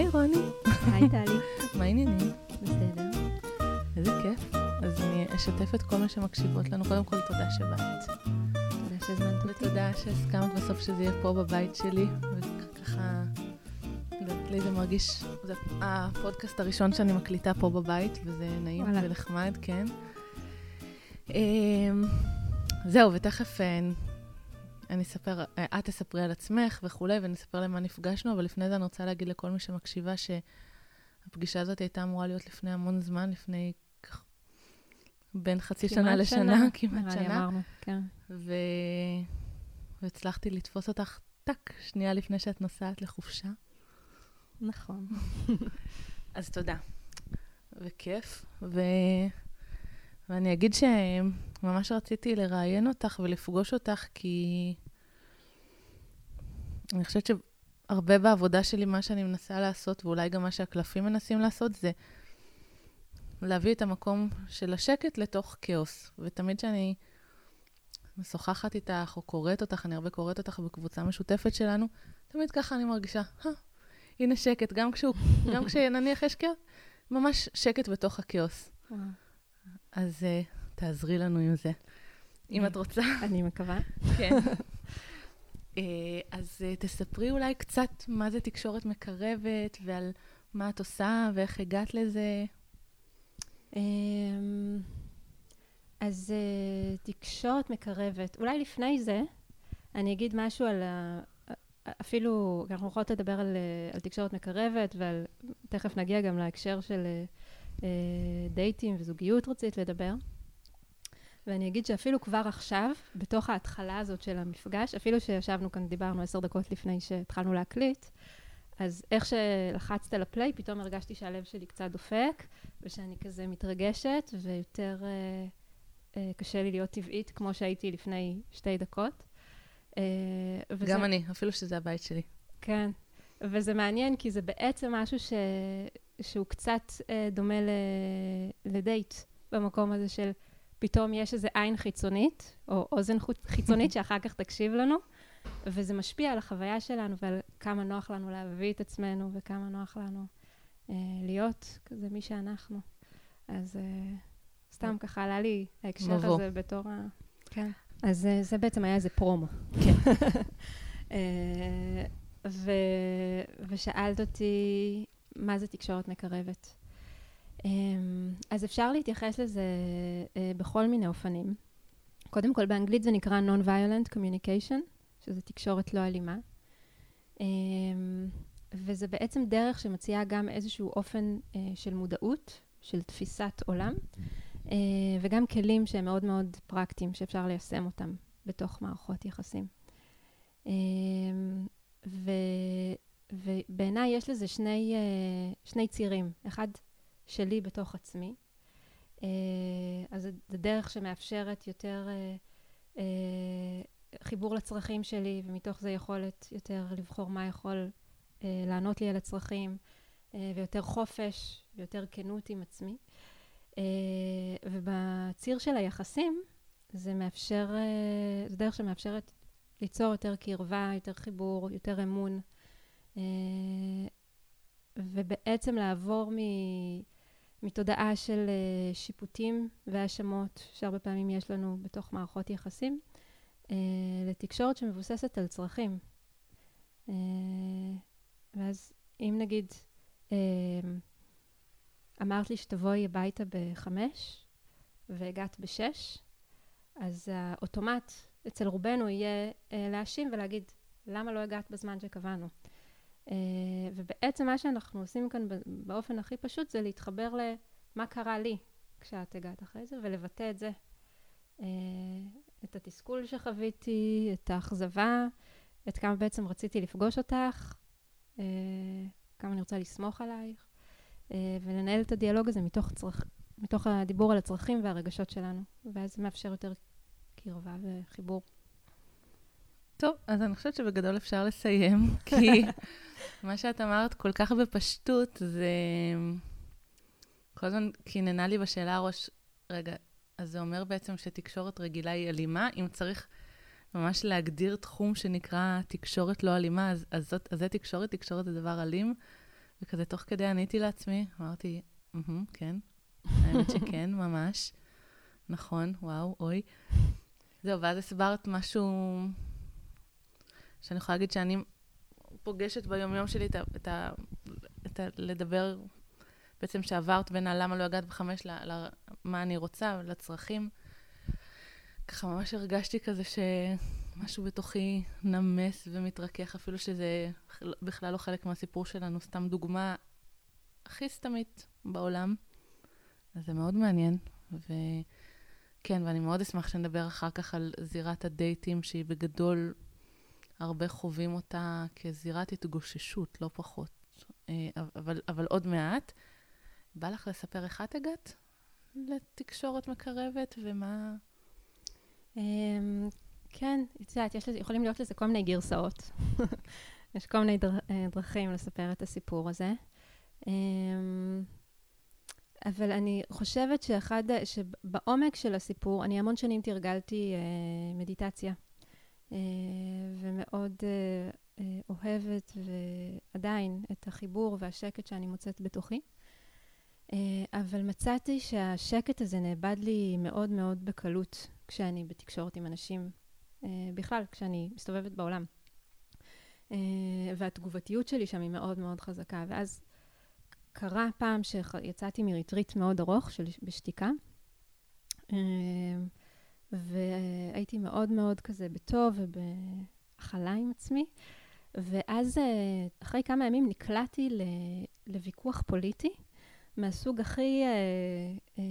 היי רוני. היי טלי. מה העניינים? בסדר. איזה כיף. אז אני אשתף את כל מי שמקשיבות לנו. קודם כל, תודה שבאת. תודה שהזמנת אותי. ותודה שהסכמת בסוף שזה יהיה פה בבית שלי. וככה, לי זה מרגיש, זה הפודקאסט הראשון שאני מקליטה פה בבית, וזה נעים וואלה. ונחמד, כן. אמ, זהו, ותכף אה, אני אספר, אה, את תספרי על עצמך וכולי, ונספר למה נפגשנו, אבל לפני זה אני רוצה להגיד לכל מי שמקשיבה שהפגישה הזאת הייתה אמורה להיות לפני המון זמן, לפני בין חצי שנה כמעט לשנה, כמעט נראה לי שנה. אמרנו, כן. ו... והצלחתי לתפוס אותך טק, שנייה לפני שאת נוסעת לחופשה. נכון. אז תודה. וכיף. ו... ואני אגיד שממש רציתי לראיין אותך ולפגוש אותך, כי אני חושבת שהרבה בעבודה שלי, מה שאני מנסה לעשות, ואולי גם מה שהקלפים מנסים לעשות, זה להביא את המקום של השקט לתוך כאוס. ותמיד כשאני משוחחת איתך או קוראת אותך, אני הרבה קוראת אותך בקבוצה משותפת שלנו, תמיד ככה אני מרגישה, "אה, הנה שקט, גם, כשהוא, גם כשנניח יש כאוס, ממש שקט בתוך הכאוס. אז uh, תעזרי לנו עם זה, אם את רוצה. אני מקווה. כן. Uh, אז uh, תספרי אולי קצת מה זה תקשורת מקרבת, ועל מה את עושה, ואיך הגעת לזה. אמ, אז אה, תקשורת מקרבת. אולי לפני זה, אני אגיד משהו על ה... אפילו, אנחנו יכולות לדבר על, אה, על תקשורת מקרבת, ועל... תכף נגיע גם להקשר של אה, אה, דייטים וזוגיות רצית לדבר. ואני אגיד שאפילו כבר עכשיו, בתוך ההתחלה הזאת של המפגש, אפילו שישבנו כאן, דיברנו עשר דקות לפני שהתחלנו להקליט, אז איך שלחצת על הפליי, פתאום הרגשתי שהלב שלי קצת דופק, ושאני כזה מתרגשת, ויותר אה, אה, קשה לי להיות טבעית, כמו שהייתי לפני שתי דקות. אה, וזה, גם אני, אפילו שזה הבית שלי. כן. וזה מעניין, כי זה בעצם משהו ש... שהוא קצת אה, דומה ל... לדייט, במקום הזה של פתאום יש איזו עין חיצונית, או אוזן חיצונית שאחר כך תקשיב לנו, וזה משפיע על החוויה שלנו ועל כמה נוח לנו להביא את עצמנו, וכמה נוח לנו אה, להיות כזה מי שאנחנו. אז אה, סתם ככה עלה לי ההקשר מבוא. הזה בתור ה... כן. אז אה, זה בעצם היה איזה פרומו. כן. אה, ו... ושאלת אותי, מה זה תקשורת מקרבת? אמ, אז אפשר להתייחס לזה אה, בכל מיני אופנים. קודם כל, באנגלית זה נקרא Non-Violent Communication, שזה תקשורת לא אלימה. אמ, וזה בעצם דרך שמציעה גם איזשהו אופן אה, של מודעות, של תפיסת עולם, אה, וגם כלים שהם מאוד מאוד פרקטיים, שאפשר ליישם אותם בתוך מערכות יחסים. אמ, ובעיניי יש לזה שני, שני צירים. אחד שלי בתוך עצמי. אה, אז זו- דרך שמאפשרת יותר אה, אה, חיבור לצרכים שלי, ומתוך זה יכולת יותר לבחור מה יכול לענות לי על הצרכים, ויותר חופש, ויותר כנות עם עצמי. ובציר של היחסים, זה מאפשר, זו דרך שמאפשרת ליצור יותר קרבה, יותר חיבור, יותר אמון, ובעצם לעבור מ... מתודעה של אה, שיפוטים והאשמות, שהרבה פעמים יש לנו בתוך מערכות יחסים, אה, לתקשורת שמבוססת על צרכים. אה, ואז אם נגיד אמרת לי שתבואי הביתה בחמש והגעת בשש, אז האוטומט אצל רובנו יהיה להאשים ולהגיד, למה לא הגעת בזמן שקבענו? אה, ובעצם מה שאנחנו עושים כאן באופן הכי פשוט זה להתחבר למה קרה לי כשאת הגעת אחרי זה ולבטא את זה. אה, את התסכול שחוויתי, את האכזבה, את כמה בעצם רציתי לפגוש אותך, אה, כמה אני רוצה לסמוך עלייך, ולנהל את הדיאלוג הזה מתוך, צרכ... מתוך הדיבור על הצרכים והרגשות שלנו, ואז זה מאפשר יותר קרבה וחיבור. טוב, אז אני חושבת שבגדול אפשר לסיים, כי מה שאת אמרת כל כך בפשטות, זה כל הזמן קיננה לי בשאלה הראש, רגע, אז זה אומר בעצם שתקשורת רגילה היא אלימה? אם צריך ממש להגדיר תחום שנקרא תקשורת לא אלימה, אז, אז, זאת, אז זה תקשורת, תקשורת זה דבר אלים, וכזה תוך כדי עניתי לעצמי, אמרתי, כן, האמת שכן, ממש. נכון, וואו, אוי. זהו, ואז הסברת משהו שאני יכולה להגיד שאני פוגשת ביומיום שלי את ה... את ה, את ה לדבר, בעצם שעברת בין הלמה לא הגעת בחמש למה אני רוצה, לצרכים. ככה ממש הרגשתי כזה שמשהו בתוכי נמס ומתרכך, אפילו שזה בכלל לא חלק מהסיפור שלנו, סתם דוגמה הכי סתמית בעולם. אז זה מאוד מעניין. וכן, ואני מאוד אשמח שנדבר אחר כך על זירת הדייטים, שהיא בגדול, הרבה חווים אותה כזירת התגוששות, לא פחות. אה, אבל, אבל עוד מעט. בא לך לספר איך את הגעת לתקשורת מקרבת ומה... אמ, כן, את יודעת, יכולים להיות לזה כל מיני גרסאות. יש כל מיני אה, דרכים לספר את הסיפור הזה. אמ, אבל אני חושבת שאחד, שבעומק של הסיפור, אני המון שנים תרגלתי אה, מדיטציה, ומאוד אה, אה, אוהבת ועדיין את החיבור והשקט שאני מוצאת בתוכי. אה, אבל מצאתי שהשקט הזה נאבד לי מאוד מאוד בקלות כשאני בתקשורת עם אנשים, אה, בכלל, כשאני מסתובבת בעולם. אה, והתגובתיות שלי שם היא מאוד מאוד חזקה. ואז קרה פעם שיצאתי מריטריט מאוד ארוך של, בשתיקה, והייתי מאוד מאוד כזה בטוב ובהכלה עם עצמי. ואז אחרי כמה ימים נקלעתי לוויכוח פוליטי מהסוג הכי אה, אה,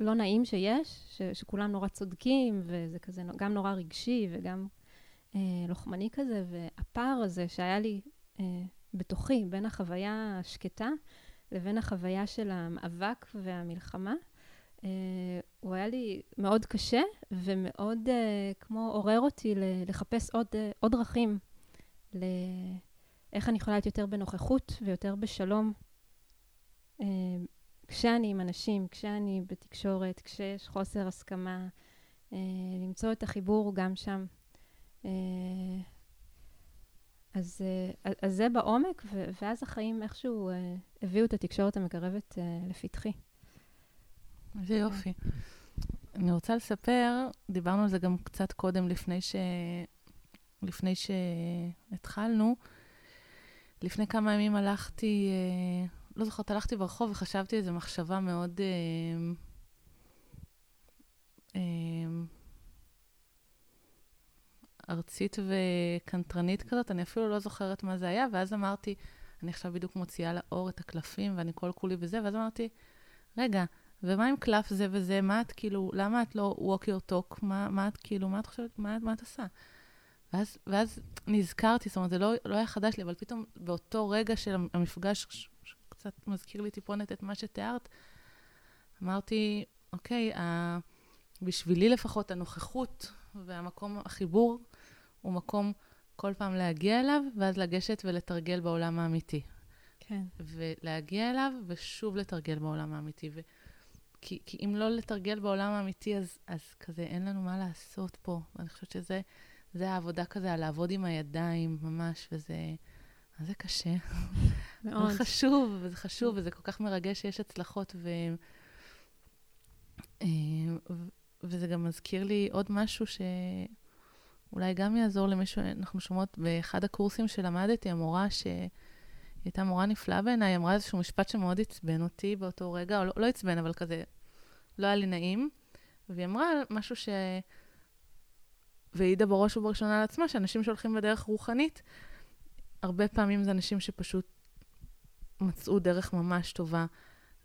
לא נעים שיש, ש, שכולם נורא צודקים, וזה כזה גם נורא רגשי וגם אה, לוחמני כזה, והפער הזה שהיה לי אה, בתוכי, בין החוויה השקטה לבין החוויה של המאבק והמלחמה, אה, הוא היה לי מאוד קשה ומאוד אה, כמו עורר אותי לחפש עוד, אה, עוד דרכים לאיך אני יכולה להיות יותר בנוכחות ויותר בשלום אה, כשאני עם אנשים, כשאני בתקשורת, כשיש חוסר הסכמה, אה, למצוא את החיבור גם שם. אה, אז, אז זה בעומק, ואז החיים איכשהו הביאו את התקשורת המקרבת לפתחי. איזה יופי. אני רוצה לספר, דיברנו על זה גם קצת קודם, לפני, ש... לפני שהתחלנו. לפני כמה ימים הלכתי לא זוכרת, הלכתי ברחוב וחשבתי איזו מחשבה מאוד... אה, אה, ארצית וקנטרנית כזאת, אני אפילו לא זוכרת מה זה היה, ואז אמרתי, אני עכשיו בדיוק מוציאה לאור את הקלפים, ואני כל כולי בזה, ואז אמרתי, רגע, ומה עם קלף זה וזה? מה את כאילו, למה את לא walk your talk? מה, מה את כאילו, מה את חושבת, מה, מה את עושה? ואז, ואז נזכרתי, זאת אומרת, זה לא, לא היה חדש לי, אבל פתאום באותו רגע של המפגש קצת מזכיר לי טיפונת את מה שתיארת. אמרתי, אוקיי, ה... בשבילי לפחות הנוכחות והמקום, החיבור, הוא מקום כל פעם להגיע אליו, ואז לגשת ולתרגל בעולם האמיתי. כן. ולהגיע אליו, ושוב לתרגל בעולם האמיתי. ו... כי, כי אם לא לתרגל בעולם האמיתי, אז, אז כזה אין לנו מה לעשות פה. ואני חושבת שזה זה העבודה כזה, על לעבוד עם הידיים ממש, וזה... מה זה קשה. מאוד. זה חשוב, וזה חשוב, וזה כל כך מרגש שיש הצלחות, ו... אה, וזה גם מזכיר לי עוד משהו שאולי גם יעזור למישהו, אנחנו שומעות באחד הקורסים שלמדתי, המורה ש... היא הייתה מורה נפלאה בעיניי, אמרה איזשהו משפט שמאוד עצבן אותי באותו רגע, או לא, לא עצבן, אבל כזה, לא היה לי נעים. והיא אמרה משהו ש... והעידה בראש ובראשונה על עצמה, שאנשים שהולכים בדרך רוחנית, הרבה פעמים זה אנשים שפשוט מצאו דרך ממש טובה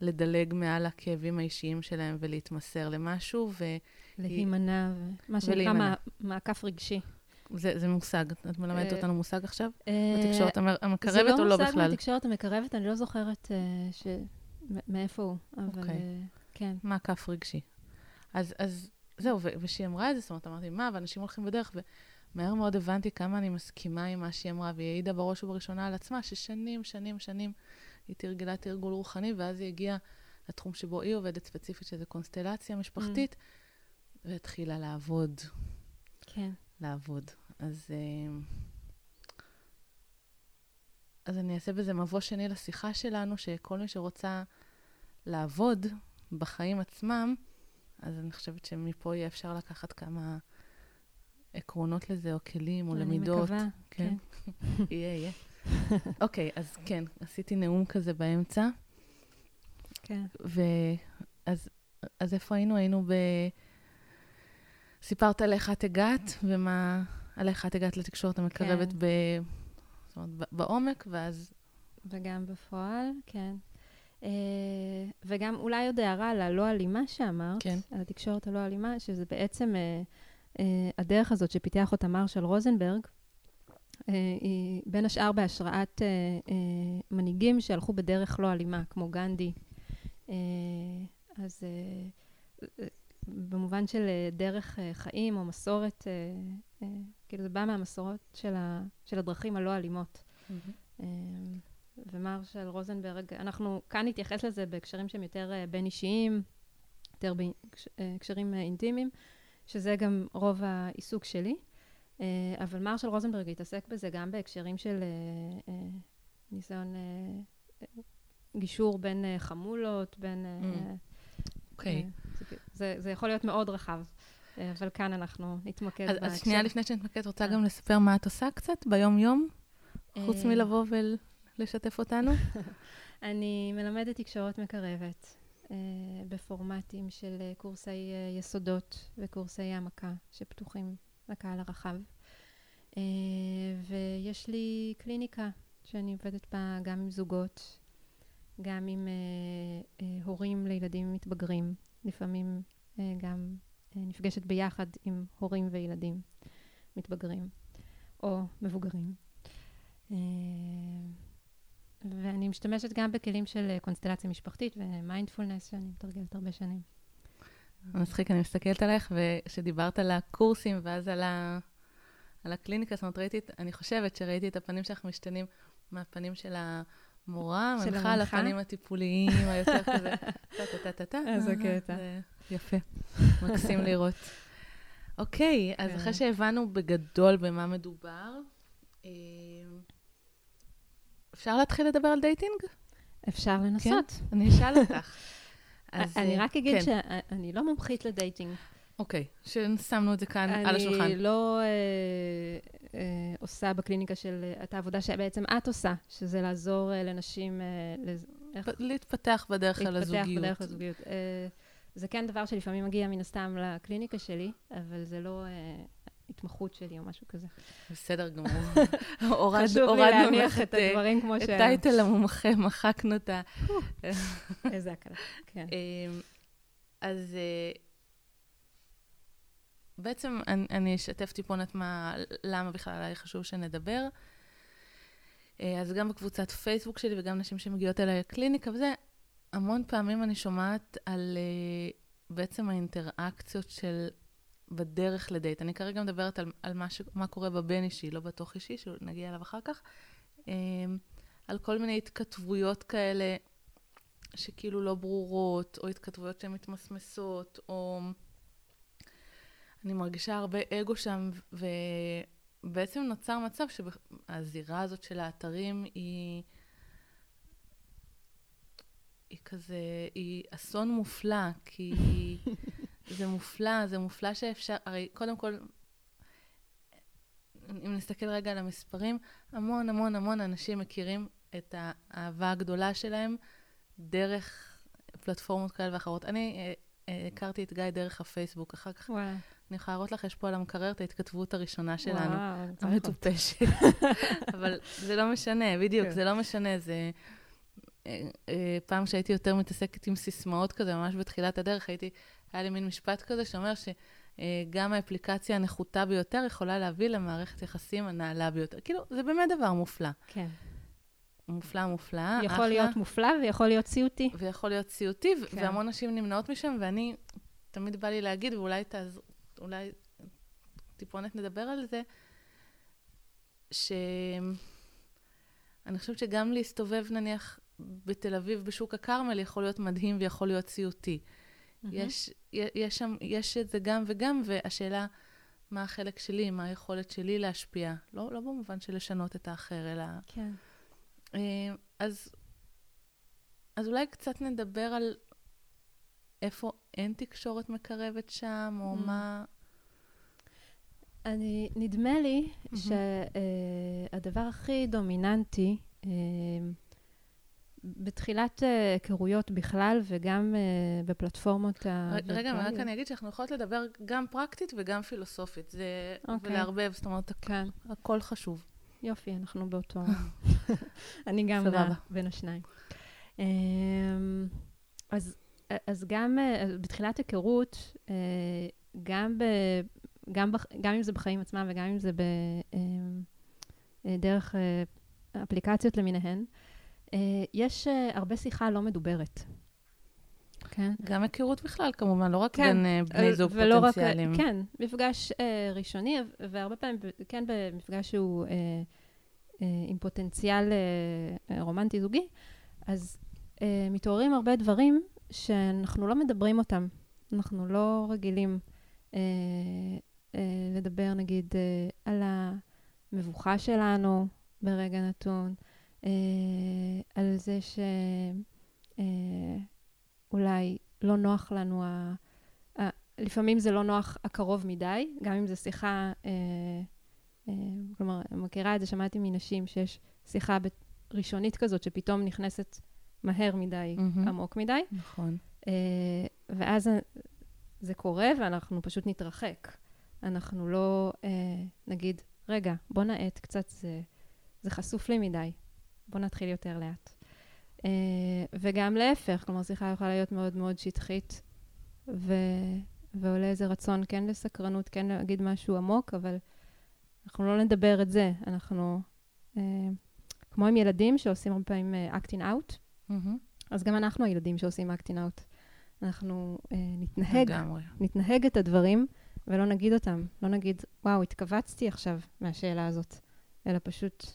לדלג מעל הכאבים האישיים שלהם ולהתמסר למשהו, ו... להימנע, מה שנקרא מעקף רגשי. זה, זה מושג. את מלמדת אה, אותנו מושג עכשיו? אה, בתקשורת המקרבת או לא בכלל? זה לא מושג בתקשורת המקרבת, אני לא זוכרת אה, ש... מאיפה הוא, אבל אוקיי. כן. מעקף רגשי. אז, אז זהו, וכשהיא אמרה את זה, זאת אומרת, אמרתי, מה, ואנשים הולכים בדרך, ומהר מאוד הבנתי כמה אני מסכימה עם מה שהיא אמרה, והיא העידה בראש ובראשונה על עצמה, ששנים, שנים, שנים היא תרגלה תרגול רוחני, ואז היא הגיעה לתחום שבו היא עובדת ספציפית, שזה קונסטלציה משפחתית, mm. והתחילה לעבוד. כן. לעבוד. אז... Uh, אז אני אעשה בזה מבוא שני לשיחה שלנו, שכל מי שרוצה לעבוד בחיים עצמם, אז אני חושבת שמפה יהיה אפשר לקחת כמה עקרונות לזה, או כלים, או אני למידות. מקווה, כן. יהיה, יהיה. אוקיי, אז כן, עשיתי נאום כזה באמצע. כן. ואז אז איפה היינו? היינו ב... סיפרת על איך את הגעת, ומה... על איך את הגעת לתקשורת המקרבת כן. ב... זאת אומרת, בעומק, ואז... וגם בפועל, כן. אה, וגם אולי עוד הערה על הלא אלימה שאמרת, כן. על התקשורת הלא אלימה, שזה בעצם אה, אה, הדרך הזאת שפיתח אותה מרשל רוזנברג, היא בין השאר בהשראת מנהיגים שהלכו בדרך לא אלימה, כמו גנדי. אז במובן של אה, דרך אה, חיים או מסורת, אה, כאילו זה בא מהמסורות של, ה, של הדרכים הלא אלימות. אה, ומרשל רוזנברג, אנחנו כאן נתייחס לזה בהקשרים שהם יותר אה, בין-אישיים, יותר בהקשרים אינטימיים, שזה גם רוב העיסוק שלי. אבל מרשל רוזנברג התעסק בזה גם בהקשרים של ניסיון גישור בין חמולות, בין... Mm. אוקיי. זה- זה, יכול להיות מאוד רחב, אה, אבל כאן אנחנו נתמקד אז, אז שנייה לפני שנתמקד, רוצה אה. גם לספר מה את עושה קצת ביום-יום, חוץ אה, מלבוא ולשתף אותנו? אני מלמדת תקשורת מקרבת בפורמטים של קורסי יסודות וקורסי העמקה שפתוחים לקהל הרחב. ויש לי קליניקה שאני עובדת בה גם עם זוגות, גם עם הורים לילדים מתבגרים. לפעמים אה, גם אה, נפגשת ביחד עם הורים וילדים מתבגרים או מבוגרים. אה, ואני משתמשת גם בכלים של קונסטלציה משפחתית ומיינדפולנס, שאני מתרגלת הרבה שנים. מצחיק, אני מסתכלת עליך, וכשדיברת על הקורסים ואז על, ה... על הקליניקה, זאת אומרת, ראיתי, אני חושבת שראיתי את הפנים שלך משתנים מהפנים של המורה, של המנחה, המנחה? לפנים הטיפוליים, היותר כזה, טה-טה-טה-טה. איזה קטע. יפה, מקסים לראות. אוקיי, אז כן. אחרי שהבנו בגדול במה מדובר, אה, אפשר להתחיל לדבר על dating? אפשר לנסות. אני אשאל אותך. אני אה, רק אגיד כן. שאני לא מומחית ל dating. אוקיי, ששמנו את זה כאן על השולחן. אני לא אה, עושה בקליניקה של, אה, את העבודה שבעצם את עושה, שזה לעזור אה, לנשים אה, לז- איך להתפתח בדרך כלל להתפתח לזוגיות. בדרך לזוגיות. אה, זה כן דבר שלפעמים מגיע מן הסתם לקליניקה שלי, אבל זה לא אה, התמחות שלי או משהו כזה. בסדר גמור. חשוב לי להניח את אה, הדברים כמו את שהם. טייטל המומחה, מחקנו את ה... איזה הקלה. כן. אמ, אז אה, בעצם אני, אני אשתף טיפונת מה, למה בכלל היה חשוב שנדבר. אה, אז גם בקבוצת פייסבוק שלי וגם נשים שמגיעות אליי לקליניקה וזה, המון פעמים אני שומעת על אה, בעצם האינטראקציות של בדרך לדייט. אני כרגע מדברת על, על מה, ש, מה קורה בבין אישי, לא בתוך אישי, שנגיע אליו אחר כך. אה, על כל מיני התכתבויות כאלה שכאילו לא ברורות, או התכתבויות שהן מתמסמסות, או אני מרגישה הרבה אגו שם, ובעצם נוצר מצב שהזירה הזאת של האתרים היא... היא כזה, היא אסון מופלא, כי זה מופלא, זה מופלא שאפשר, הרי קודם כל, אם נסתכל רגע על המספרים, המון המון המון אנשים מכירים את האהבה הגדולה שלהם דרך פלטפורמות כאלה ואחרות. אני אה, אה, הכרתי את גיא דרך הפייסבוק, אחר כך וואלה. אני יכולה להראות לך, יש פה על המקרר את ההתכתבות הראשונה שלנו. המטופשת. אבל זה לא משנה, בדיוק, כן. זה לא משנה, זה... אה, אה, פעם שהייתי יותר מתעסקת עם סיסמאות כזה, ממש בתחילת הדרך, הייתי, היה לי מין משפט כזה שאומר שגם האפליקציה הנחותה ביותר יכולה להביא למערכת יחסים הנעלה ביותר. כאילו, זה באמת דבר מופלא. כן. מופלא, מופלא. יכול אחלה. להיות מופלא ויכול להיות סיוטי. ויכול להיות סיוטי, כן. והמון נשים נמנעות משם, ואני, תמיד בא לי להגיד, ואולי תעז... אולי טיפונת נדבר על זה, שאני חושבת שגם להסתובב, נניח, בתל אביב, בשוק הכרמל, יכול להיות מדהים ויכול להיות סיוטי. יש, יש שם, יש את זה גם וגם, והשאלה, מה החלק שלי, מה היכולת שלי להשפיע. לא, לא במובן של לשנות את האחר, אלא כן. אה, אז, אז אולי קצת נדבר על איפה אין תקשורת מקרבת שם, או Mm. מה... אני, נדמה לי מהמם. שהדבר הכי דומיננטי אה, בתחילת אה, היכרויות בכלל, וגם אה, בפלטפורמות ר- רגע, רק. אני אגיד שאנחנו יכולות לדבר גם פרקטית וגם פילוסופית. זה... אוקיי. ולערבב, זאת אומרת, כן, הכל חשוב. יופי, אנחנו באותו... אני גם בין השניים. אמ, אז, אז גם אה, בתחילת היכרות, אה, גם, ב, גם, בח, גם אם זה בחיים עצמם וגם אם זה ב, אה, דרך אפליקציות למיניהן, יש הרבה שיחה לא מדוברת. כן? גם היכרות בכלל, כמובן, לא רק כן, בין בני זוג ולא רק- פוטנציאליים. כן, מפגש אה, ראשוני, והרבה פעמים, כן במפגש שהוא אה, אה, עם פוטנציאל אה, רומנטי זוגי, אז אה, מתעוררים הרבה דברים שאנחנו לא מדברים אותם. אנחנו לא רגילים אה, אה, לדבר, נגיד, אה, על המבוכה שלנו ברגע נתון, אה, על זה שאולי לא נוח לנו ה... ה- לפעמים זה לא נוח הקרוב מדי, גם אם זו שיחה, אה, אה, כלומר, מכירה את זה, שמעתי מנשים שיש שיחה ראשונית כזאת, שפתאום נכנסת מהר מדי, מהמם. עמוק מדי, נכון. אה, ואז זה קורה ואנחנו פשוט נתרחק. אנחנו לא אה, נגיד, רגע, בוא נאט קצת, זה, זה חשוף לי מדי, בוא נתחיל יותר לאט. אה, וגם להפך, כלומר, שיחה יכולה להיות מאוד מאוד שטחית, ו, ועולה איזה רצון כן לסקרנות, כן להגיד משהו עמוק, אבל אנחנו לא נדבר את זה. אנחנו, אה, כמו עם ילדים שעושים הרבה פעמים אה, acting מהמם. אז גם אנחנו הילדים שעושים acting out. אנחנו אה, נתנהג, לגמרי. נתנהג את הדברים ולא נגיד אותם. לא נגיד, וואו, התכווצתי עכשיו מהשאלה הזאת, אלא פשוט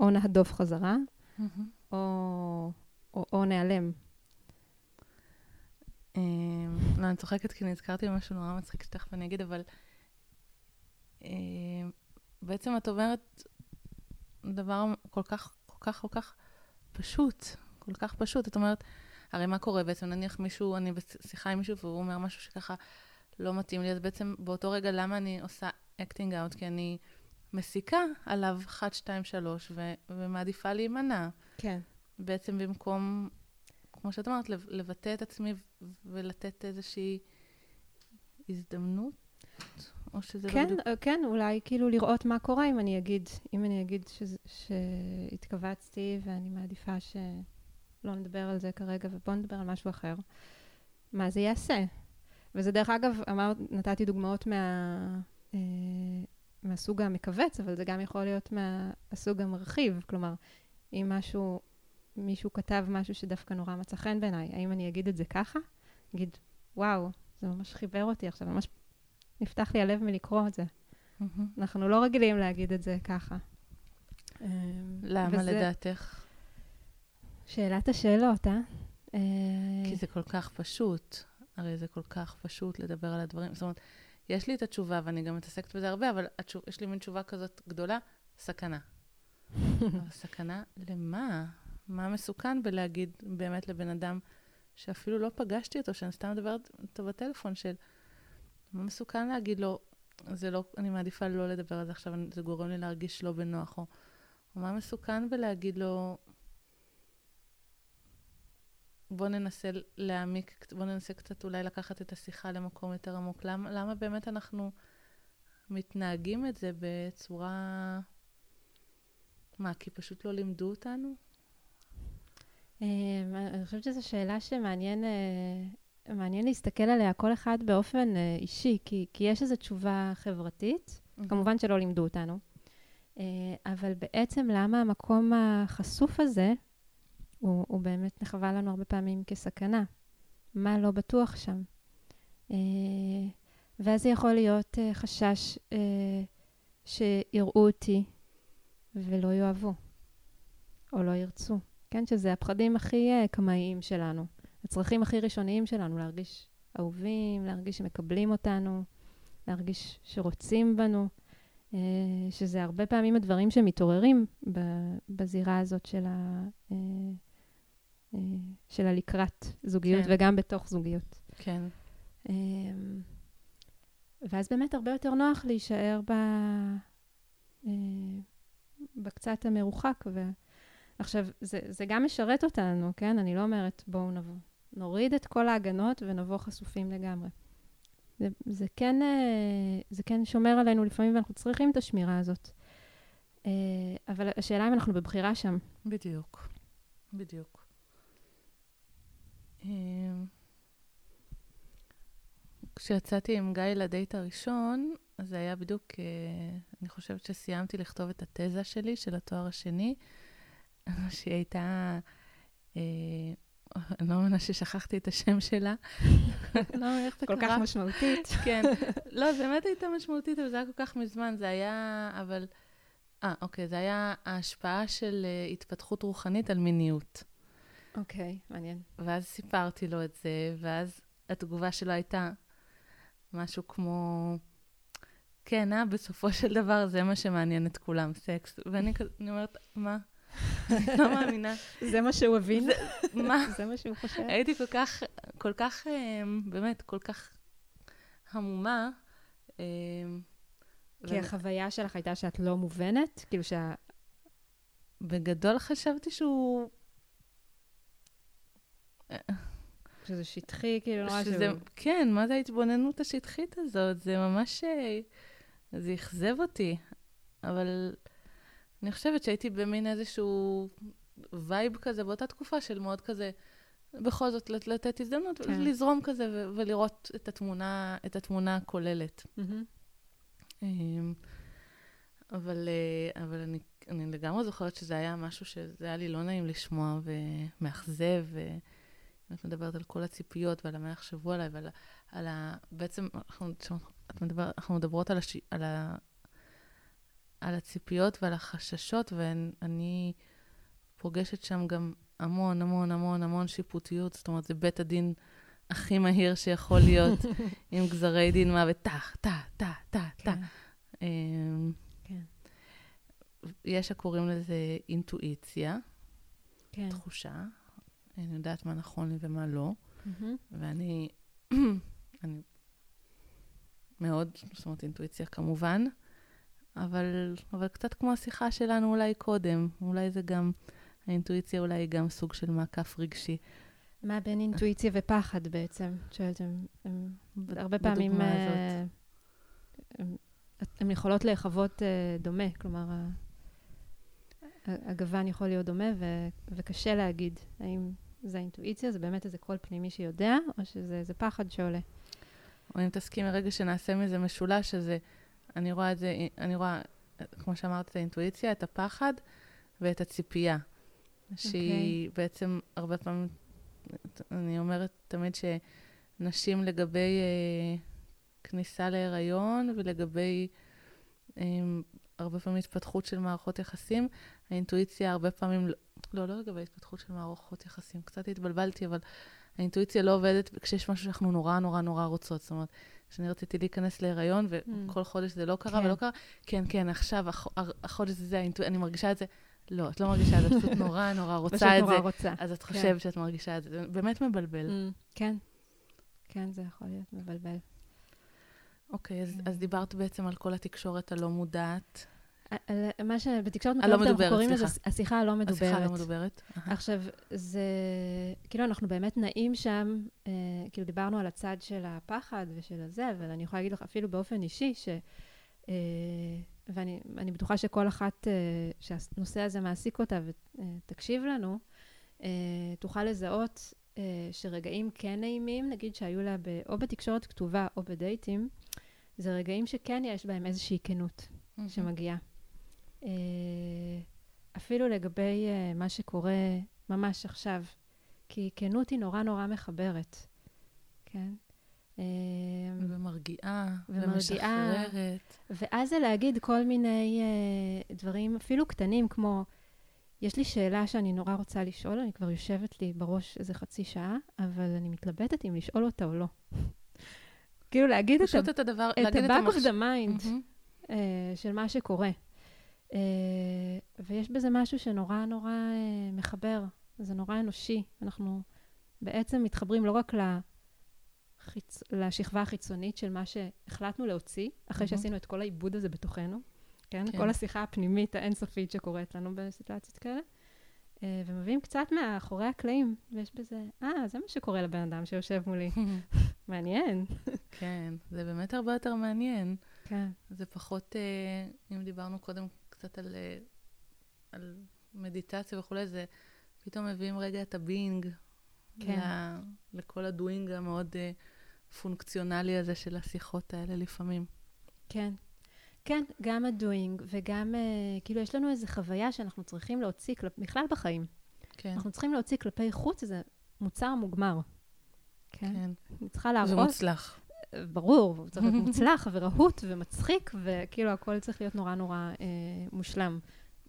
או נהדוף חזרה, מהמם. או, או, או נעלם. אה, לא, אני צוחקת כי נזכרתי במשהו נורא מצחיק שתכף אני אגיד, אבל אה, בעצם את אומרת דבר כל כך, כל כך, כל כך פשוט, כל כך פשוט. את אומרת, הרי מה קורה בעצם? נניח מישהו, אני בשיחה עם מישהו והוא אומר משהו שככה לא מתאים לי, אז בעצם באותו רגע למה אני עושה acting out? כי אני מסיקה עליו 1, 2, 3 ו- ומעדיפה להימנע. כן. בעצם במקום, כמו שאת אמרת, לב- לבטא את עצמי ולתת איזושהי הזדמנות, או שזה כן, לא בדיוק... אה, כן, אולי כאילו לראות מה קורה אם אני אגיד, אם אני אגיד שזה- שהתכווצתי ואני מעדיפה שלא נדבר על זה כרגע ובואו נדבר על משהו אחר. מה זה יעשה? וזה דרך אגב, אמר, נתתי דוגמאות מה, אה, מהסוג המכווץ, אבל זה גם יכול להיות מהסוג המרחיב. כלומר, אם משהו, מישהו כתב משהו שדווקא נורא מצא חן בעיניי, האם אני אגיד את זה ככה? אגיד, וואו, זה ממש חיבר אותי עכשיו, ממש נפתח לי הלב מלקרוא את זה. אנחנו לא רגילים להגיד את זה ככה. אמ, למה וזה לדעתך? שאלת השאלות, אה? אה? כי זה כל כך פשוט. הרי זה כל כך פשוט לדבר על הדברים. זאת אומרת, יש לי את התשובה, ואני גם מתעסקת בזה הרבה, אבל התשוב, יש לי מין תשובה כזאת גדולה, סכנה. סכנה למה? מה מסוכן בלהגיד באמת לבן אדם שאפילו לא פגשתי אותו, שאני סתם מדברת איתו בטלפון של... מה מסוכן להגיד לו, זה לא, אני מעדיפה לא לדבר על זה עכשיו, זה גורם לי להרגיש לא בנוח, או, מה מסוכן בלהגיד לו, בוא ננסה להעמיק, בוא ננסה קצת אולי לקחת את השיחה למקום יותר עמוק. למה, למה באמת אנחנו מתנהגים את זה בצורה... מה, כי פשוט לא לימדו אותנו? אמ, אני חושבת שזו שאלה שמעניין אה, מעניין להסתכל עליה כל אחד באופן אה, אישי, כי, כי יש איזו תשובה חברתית, כמובן שלא לימדו אותנו, אה, אבל בעצם למה המקום החשוף הזה, הוא, הוא באמת נחווה לנו הרבה פעמים כסכנה. מה לא בטוח שם? אה, ואז זה יכול להיות אה, חשש אה, שיראו אותי ולא יאהבו, או לא ירצו. כן, שזה הפחדים הכי uh, קמאיים שלנו, הצרכים הכי ראשוניים שלנו, להרגיש אהובים, להרגיש שמקבלים אותנו, להרגיש שרוצים בנו. אה, שזה הרבה פעמים הדברים שמתעוררים בזירה הזאת של, ה, אה, אה, של הלקראת זוגיות, כן. וגם בתוך זוגיות. כן. ואז באמת הרבה יותר נוח להישאר ב... בקצת המרוחק. ו... עכשיו, זה, זה גם משרת אותנו, כן? אני לא אומרת, בואו נבוא. נוריד את כל ההגנות ונבוא חשופים לגמרי. זה, זה, כן, אה, זה כן שומר עלינו לפעמים, ואנחנו צריכים את השמירה הזאת. אה, אבל השאלה אם אנחנו בבחירה שם. בדיוק, בדיוק. אה, כשיצאתי עם גיא לדייט הראשון, זה היה בדיוק, אני חושבת שסיימתי לכתוב את התזה שלי, של התואר השני, שהיא הייתה אני לא מאמינה ששכחתי את השם שלה. לא, איך זה קרה? כל כך משמעותית. כן. לא, זה באמת הייתה משמעותית, אבל זה היה כל כך מזמן. זה היה, אבל... אה, אוקיי, זה היה ההשפעה של uh, התפתחות רוחנית על מיניות. אוקיי, מעניין. ואז סיפרתי לו את זה, ואז התגובה שלו הייתה משהו כמו, כן, אה, בסופו של דבר זה מה שמעניין את כולם, סקס. ואני כזה, אני אומרת, מה? לא מאמינה. זה מה שהוא הבין? מה? זה מה שהוא חושב? הייתי כל כך, כל כך, אמ, באמת, כל כך המומה. אמ, כי החוויה שלך הייתה שאת לא מובנת? כאילו שה... בגדול חשבתי שהוא... שזה שטחי, כאילו, נורא שזה... כן, מה זה ההתבוננות השטחית הזאת? זה ממש... אה, זה אכזב אותי. אבל אני חושבת שהייתי במין איזשהו וייב כזה באותה תקופה של מאוד כזה, בכל זאת לתת הזדמנות, כן. לזרום כזה ו- ולראות את התמונה, את התמונה הכוללת. Mm-hmm. אבל, אה, אבל אני, אני לגמרי זוכרת שזה היה משהו שזה היה לי לא נעים לשמוע ומאכזב, ואת מדברת על כל הציפיות ועל מה יחשבו עליי ועל על ה... בעצם, אנחנו, את מדבר, אנחנו מדברות על, הש, על ה... על הציפיות ועל החששות, ואני פוגשת שם גם המון, המון, המון, המון שיפוטיות. זאת אומרת, זה בית הדין הכי מהיר שיכול להיות, עם גזרי דין מוות, טה, טה, טה, טה, טה. אמ, כן. יש הקוראים לזה אינטואיציה, כן. תחושה. אני יודעת מה נכון לי ומה לא. ואני, אני מאוד, זאת אומרת, אינטואיציה כמובן. אבל, אבל קצת כמו השיחה שלנו אולי קודם, אולי זה גם, האינטואיציה אולי היא גם סוג של מעקף רגשי. מה בין אינטואיציה ופחד בעצם? שואלת, הם, הרבה פעמים... אה, הן יכולות להיחוות uh, דומה, כלומר, הגוון יכול להיות דומה, ו, וקשה להגיד האם זה אינטואיציה, זה באמת איזה קול פנימי שיודע, או שזה איזה פחד שעולה. או אם תסכים מרגע שנעשה מזה משולש, שזה אני רואה את זה, אני רואה, כמו שאמרת, את האינטואיציה, את הפחד ואת הציפייה. שהיא okay. אוקיי. בעצם הרבה פעמים, אני אומרת תמיד שנשים לגבי אה, כניסה להיריון ולגבי אה, הרבה פעמים התפתחות של מערכות יחסים, האינטואיציה הרבה פעמים, לא, לא לגבי התפתחות של מערכות יחסים, קצת התבלבלתי, אבל האינטואיציה לא עובדת כשיש משהו שאנחנו נורא נורא נורא רוצות. זאת אומרת, כשאני רציתי להיכנס להיריון, וכל mm. חודש זה לא קרה כן. ולא קרה, כן, כן, עכשיו, הח, החודש הזה, אני מרגישה את זה. לא, את לא מרגישה את זה, את פשוט נורא נורא רוצה את זה. פשוט נורא רוצה. אז את כן. חושבת כן. שאת מרגישה את זה. זה באמת מבלבל. Mm, כן, כן, זה יכול להיות מבלבל. אוקיי, אז, אז דיברת בעצם על כל התקשורת הלא מודעת. מה שבתקשורת מקומית אנחנו קוראים לזה השיחה הלא מדוברת. השיחה הלא מדוברת. עכשיו, זה, כאילו, אנחנו באמת נעים שם, אה, כאילו, דיברנו על הצד של הפחד ושל הזה, אבל אני יכולה להגיד לך אפילו באופן אישי, ש... אה, ואני בטוחה שכל אחת אה, שהנושא הזה מעסיק אותה ותקשיב לנו, אה, תוכל לזהות אה, שרגעים כן נעימים, נגיד שהיו לה ב, או בתקשורת כתובה או בדייטים, זה רגעים שכן יש בהם איזושהי כנות mm-hmm. שמגיעה. אה, אפילו לגבי אה, מה שקורה ממש עכשיו, כי כנות היא נורא נורא מחברת, כן? אה, ומרגיעה, ומשחררת. ואז זה להגיד כל מיני uh, דברים, אפילו קטנים, כמו, יש לי שאלה שאני נורא רוצה לשאול, אני כבר יושבת לי בראש איזה חצי שעה, אבל אני מתלבטת אם לשאול אותה או לא. כאילו להגיד את, את הדבר, את ה-back of the mind. Mm-hmm. אה, של מה שקורה. אה, ויש בזה משהו שנורא נורא אה, מחבר, זה נורא אנושי. אנחנו בעצם מתחברים לא רק לחיצ... לשכבה החיצונית של מה שהחלטנו להוציא, אחרי Mhm. שעשינו את כל העיבוד הזה בתוכנו, כן? כן. כל השיחה הפנימית האינסופית שקורית לנו בסיטואציות כאלה. אה, ומביאים קצת מאחורי הקלעים, ויש בזה, אה, זה מה שקורה לבן אדם שיושב מולי. מעניין. כן, זה באמת הרבה יותר מעניין. כן. זה פחות, אם דיברנו קודם קצת על, אה, על מדיטציה וכולי, זה פתאום מביאים רגע את הבינג כן. ל, לכל הדואינג המאוד אה, פונקציונלי הזה של השיחות האלה לפעמים. כן. כן, גם הדוינג, וגם, אה, כאילו, יש לנו איזו חוויה שאנחנו צריכים להוציא, כלפ... בכלל בחיים. כן, אנחנו צריכים להוציא כלפי חוץ איזה מוצר מוגמר. כן. כן. אני צריכה להראות, ומוצלח. ברור, הוא צריך להיות מוצלח ורהוט ומצחיק, וכאילו, הכל צריך להיות נורא נורא אה, מושלם.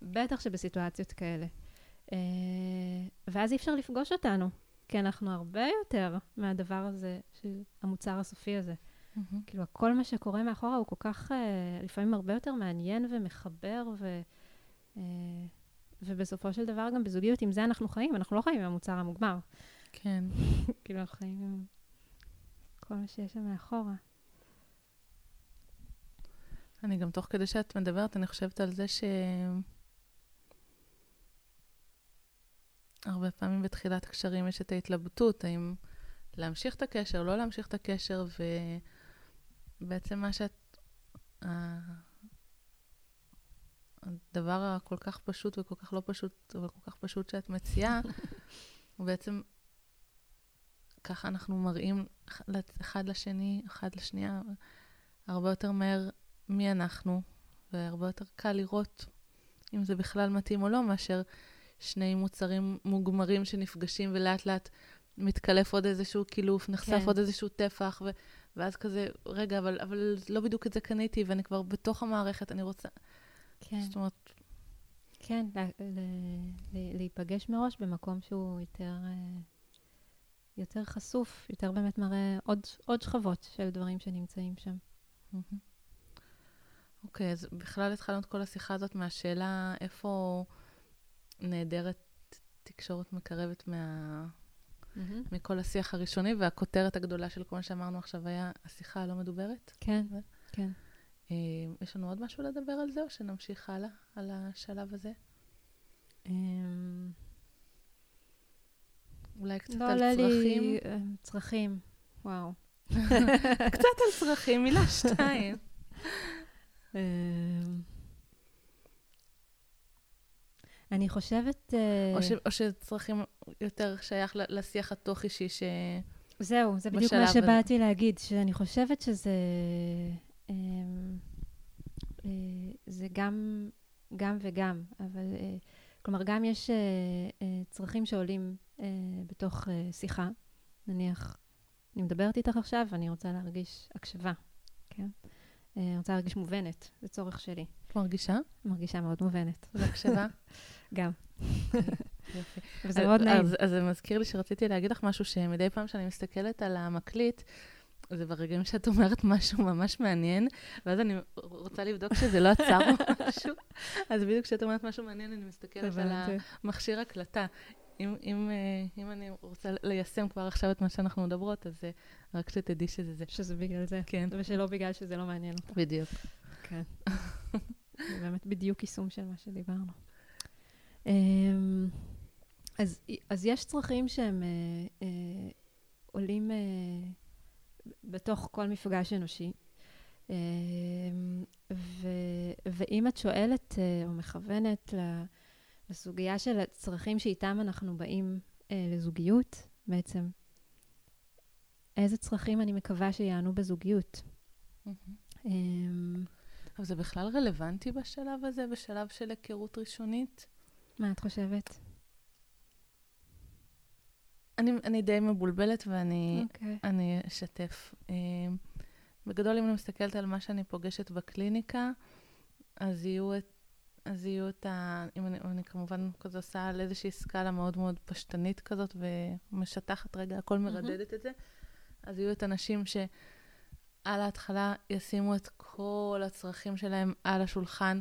בטח שבסיטואציות כאלה. אה, ואז אי אפשר לפגוש אותנו, כי אנחנו הרבה יותר מהדבר הזה, של המוצר הסופי הזה. מהמם. כאילו, כל מה שקורה מאחורה הוא כל כך, אה, לפעמים הרבה יותר מעניין ומחבר, ו, אה, ובסופו של דבר גם בזוגיות, עם זה אנחנו חיים, אנחנו לא חיים עם המוצר המוגמר. כן. כאילו, אנחנו חיים עם כל מה שיש שם מאחורה. אני גם תוך כדי שאת מדברת, אני חושבת על זה ש... הרבה פעמים בתחילת קשרים יש את ההתלבטות, האם להמשיך את הקשר, לא להמשיך את הקשר, ובעצם מה שאת... הדבר הכל כך פשוט וכל כך לא פשוט, אבל כל כך פשוט שאת מציעה, הוא בעצם ככה אנחנו מראים אחד לשני, אחד לשנייה, הרבה יותר מהר מי אנחנו, והרבה יותר קל לראות אם זה בכלל מתאים או לא, מאשר שני מוצרים מוגמרים שנפגשים ולאט לאט מתקלף עוד איזשהו קילוף, נחשף כן. עוד איזשהו טפח, ו- ואז כזה, רגע, אבל, אבל לא בדיוק את זה קניתי, ואני כבר בתוך המערכת, אני רוצה... כן, זאת אומרת, כן, לה, ל, ל, להיפגש מראש במקום שהוא יותר, אה, יותר חשוף, יותר באמת מראה עוד, עוד שכבות של דברים שנמצאים שם. אוקיי, אז בכלל התחלנו את כל השיחה הזאת מהשאלה איפה נעדרת תקשורת מקרבת מה... מכל השיח הראשוני, והכותרת הגדולה של כל מה שאמרנו עכשיו היה השיחה הלא מדוברת. כן, ו- כן. אה, יש לנו עוד משהו לדבר על זה, או שנמשיך הלאה, על השלב הזה? אמ, אולי קצת לא על עולה צרכים? לי... אה, צרכים, וואו. קצת על צרכים, מילה שתיים. אמ, אני חושבת... אה, או, ש, או שצרכים יותר שייך לשיח התוך-אישי, ש... זהו, זה בדיוק מה בשלב הזה. שבאתי להגיד, שאני חושבת שזה... אמ, אה, זה גם, גם וגם, אבל... כלומר, גם יש אה, אה, צרכים שעולים אה, בתוך אה, שיחה. נניח, אני מדברת איתך עכשיו ואני רוצה להרגיש הקשבה, כן? אני רוצה להרגיש מובנת, זה צורך שלי. את מרגישה? מרגישה מאוד מובנת, בהקשבה? גם. יופי. וזה אז- מאוד נעים. אז זה מזכיר לי שרציתי להגיד לך משהו, שמדי פעם שאני מסתכלת על המקליט, זה ברגעים שאת אומרת משהו ממש מעניין, ואז אני רוצה לבדוק שזה לא עצר משהו. אז בדיוק כשאת אומרת משהו מעניין, אני מסתכלת על. המכשיר הקלטה. אם, אם, אה, אם אני רוצה ליישם כבר עכשיו את מה שאנחנו מדברות, אז אה, רק שתדעי שזה זה. שזה בגלל זה. כן, ושלא בגלל שזה לא מעניין אותך. בדיוק. כן. זה באמת בדיוק יישום של מה שדיברנו. אמ, אז, אז יש צרכים שהם אה, אה, עולים אה, בתוך כל מפגש אנושי. אמ, ו, ואם את שואלת אה, או מכוונת לסוגיה של הצרכים שאיתם אנחנו באים אה, לזוגיות, בעצם, איזה צרכים אני מקווה שיענו בזוגיות? אמ, אבל זה בכלל רלוונטי בשלב הזה, בשלב של היכרות ראשונית? מה את חושבת? אני, אני די מבולבלת ואני אוקיי. אני אשתף. אה, בגדול, אם אני מסתכלת על מה שאני פוגשת בקליניקה, אז יהיו את, אז יהיו את ה... אם אני, אני כמובן כזה עושה על איזושהי סקאלה מאוד מאוד פשטנית כזאת, ומשטחת רגע, הכל מרדדת את זה, אז יהיו את הנשים על ההתחלה ישימו את כל הצרכים שלהם על השולחן,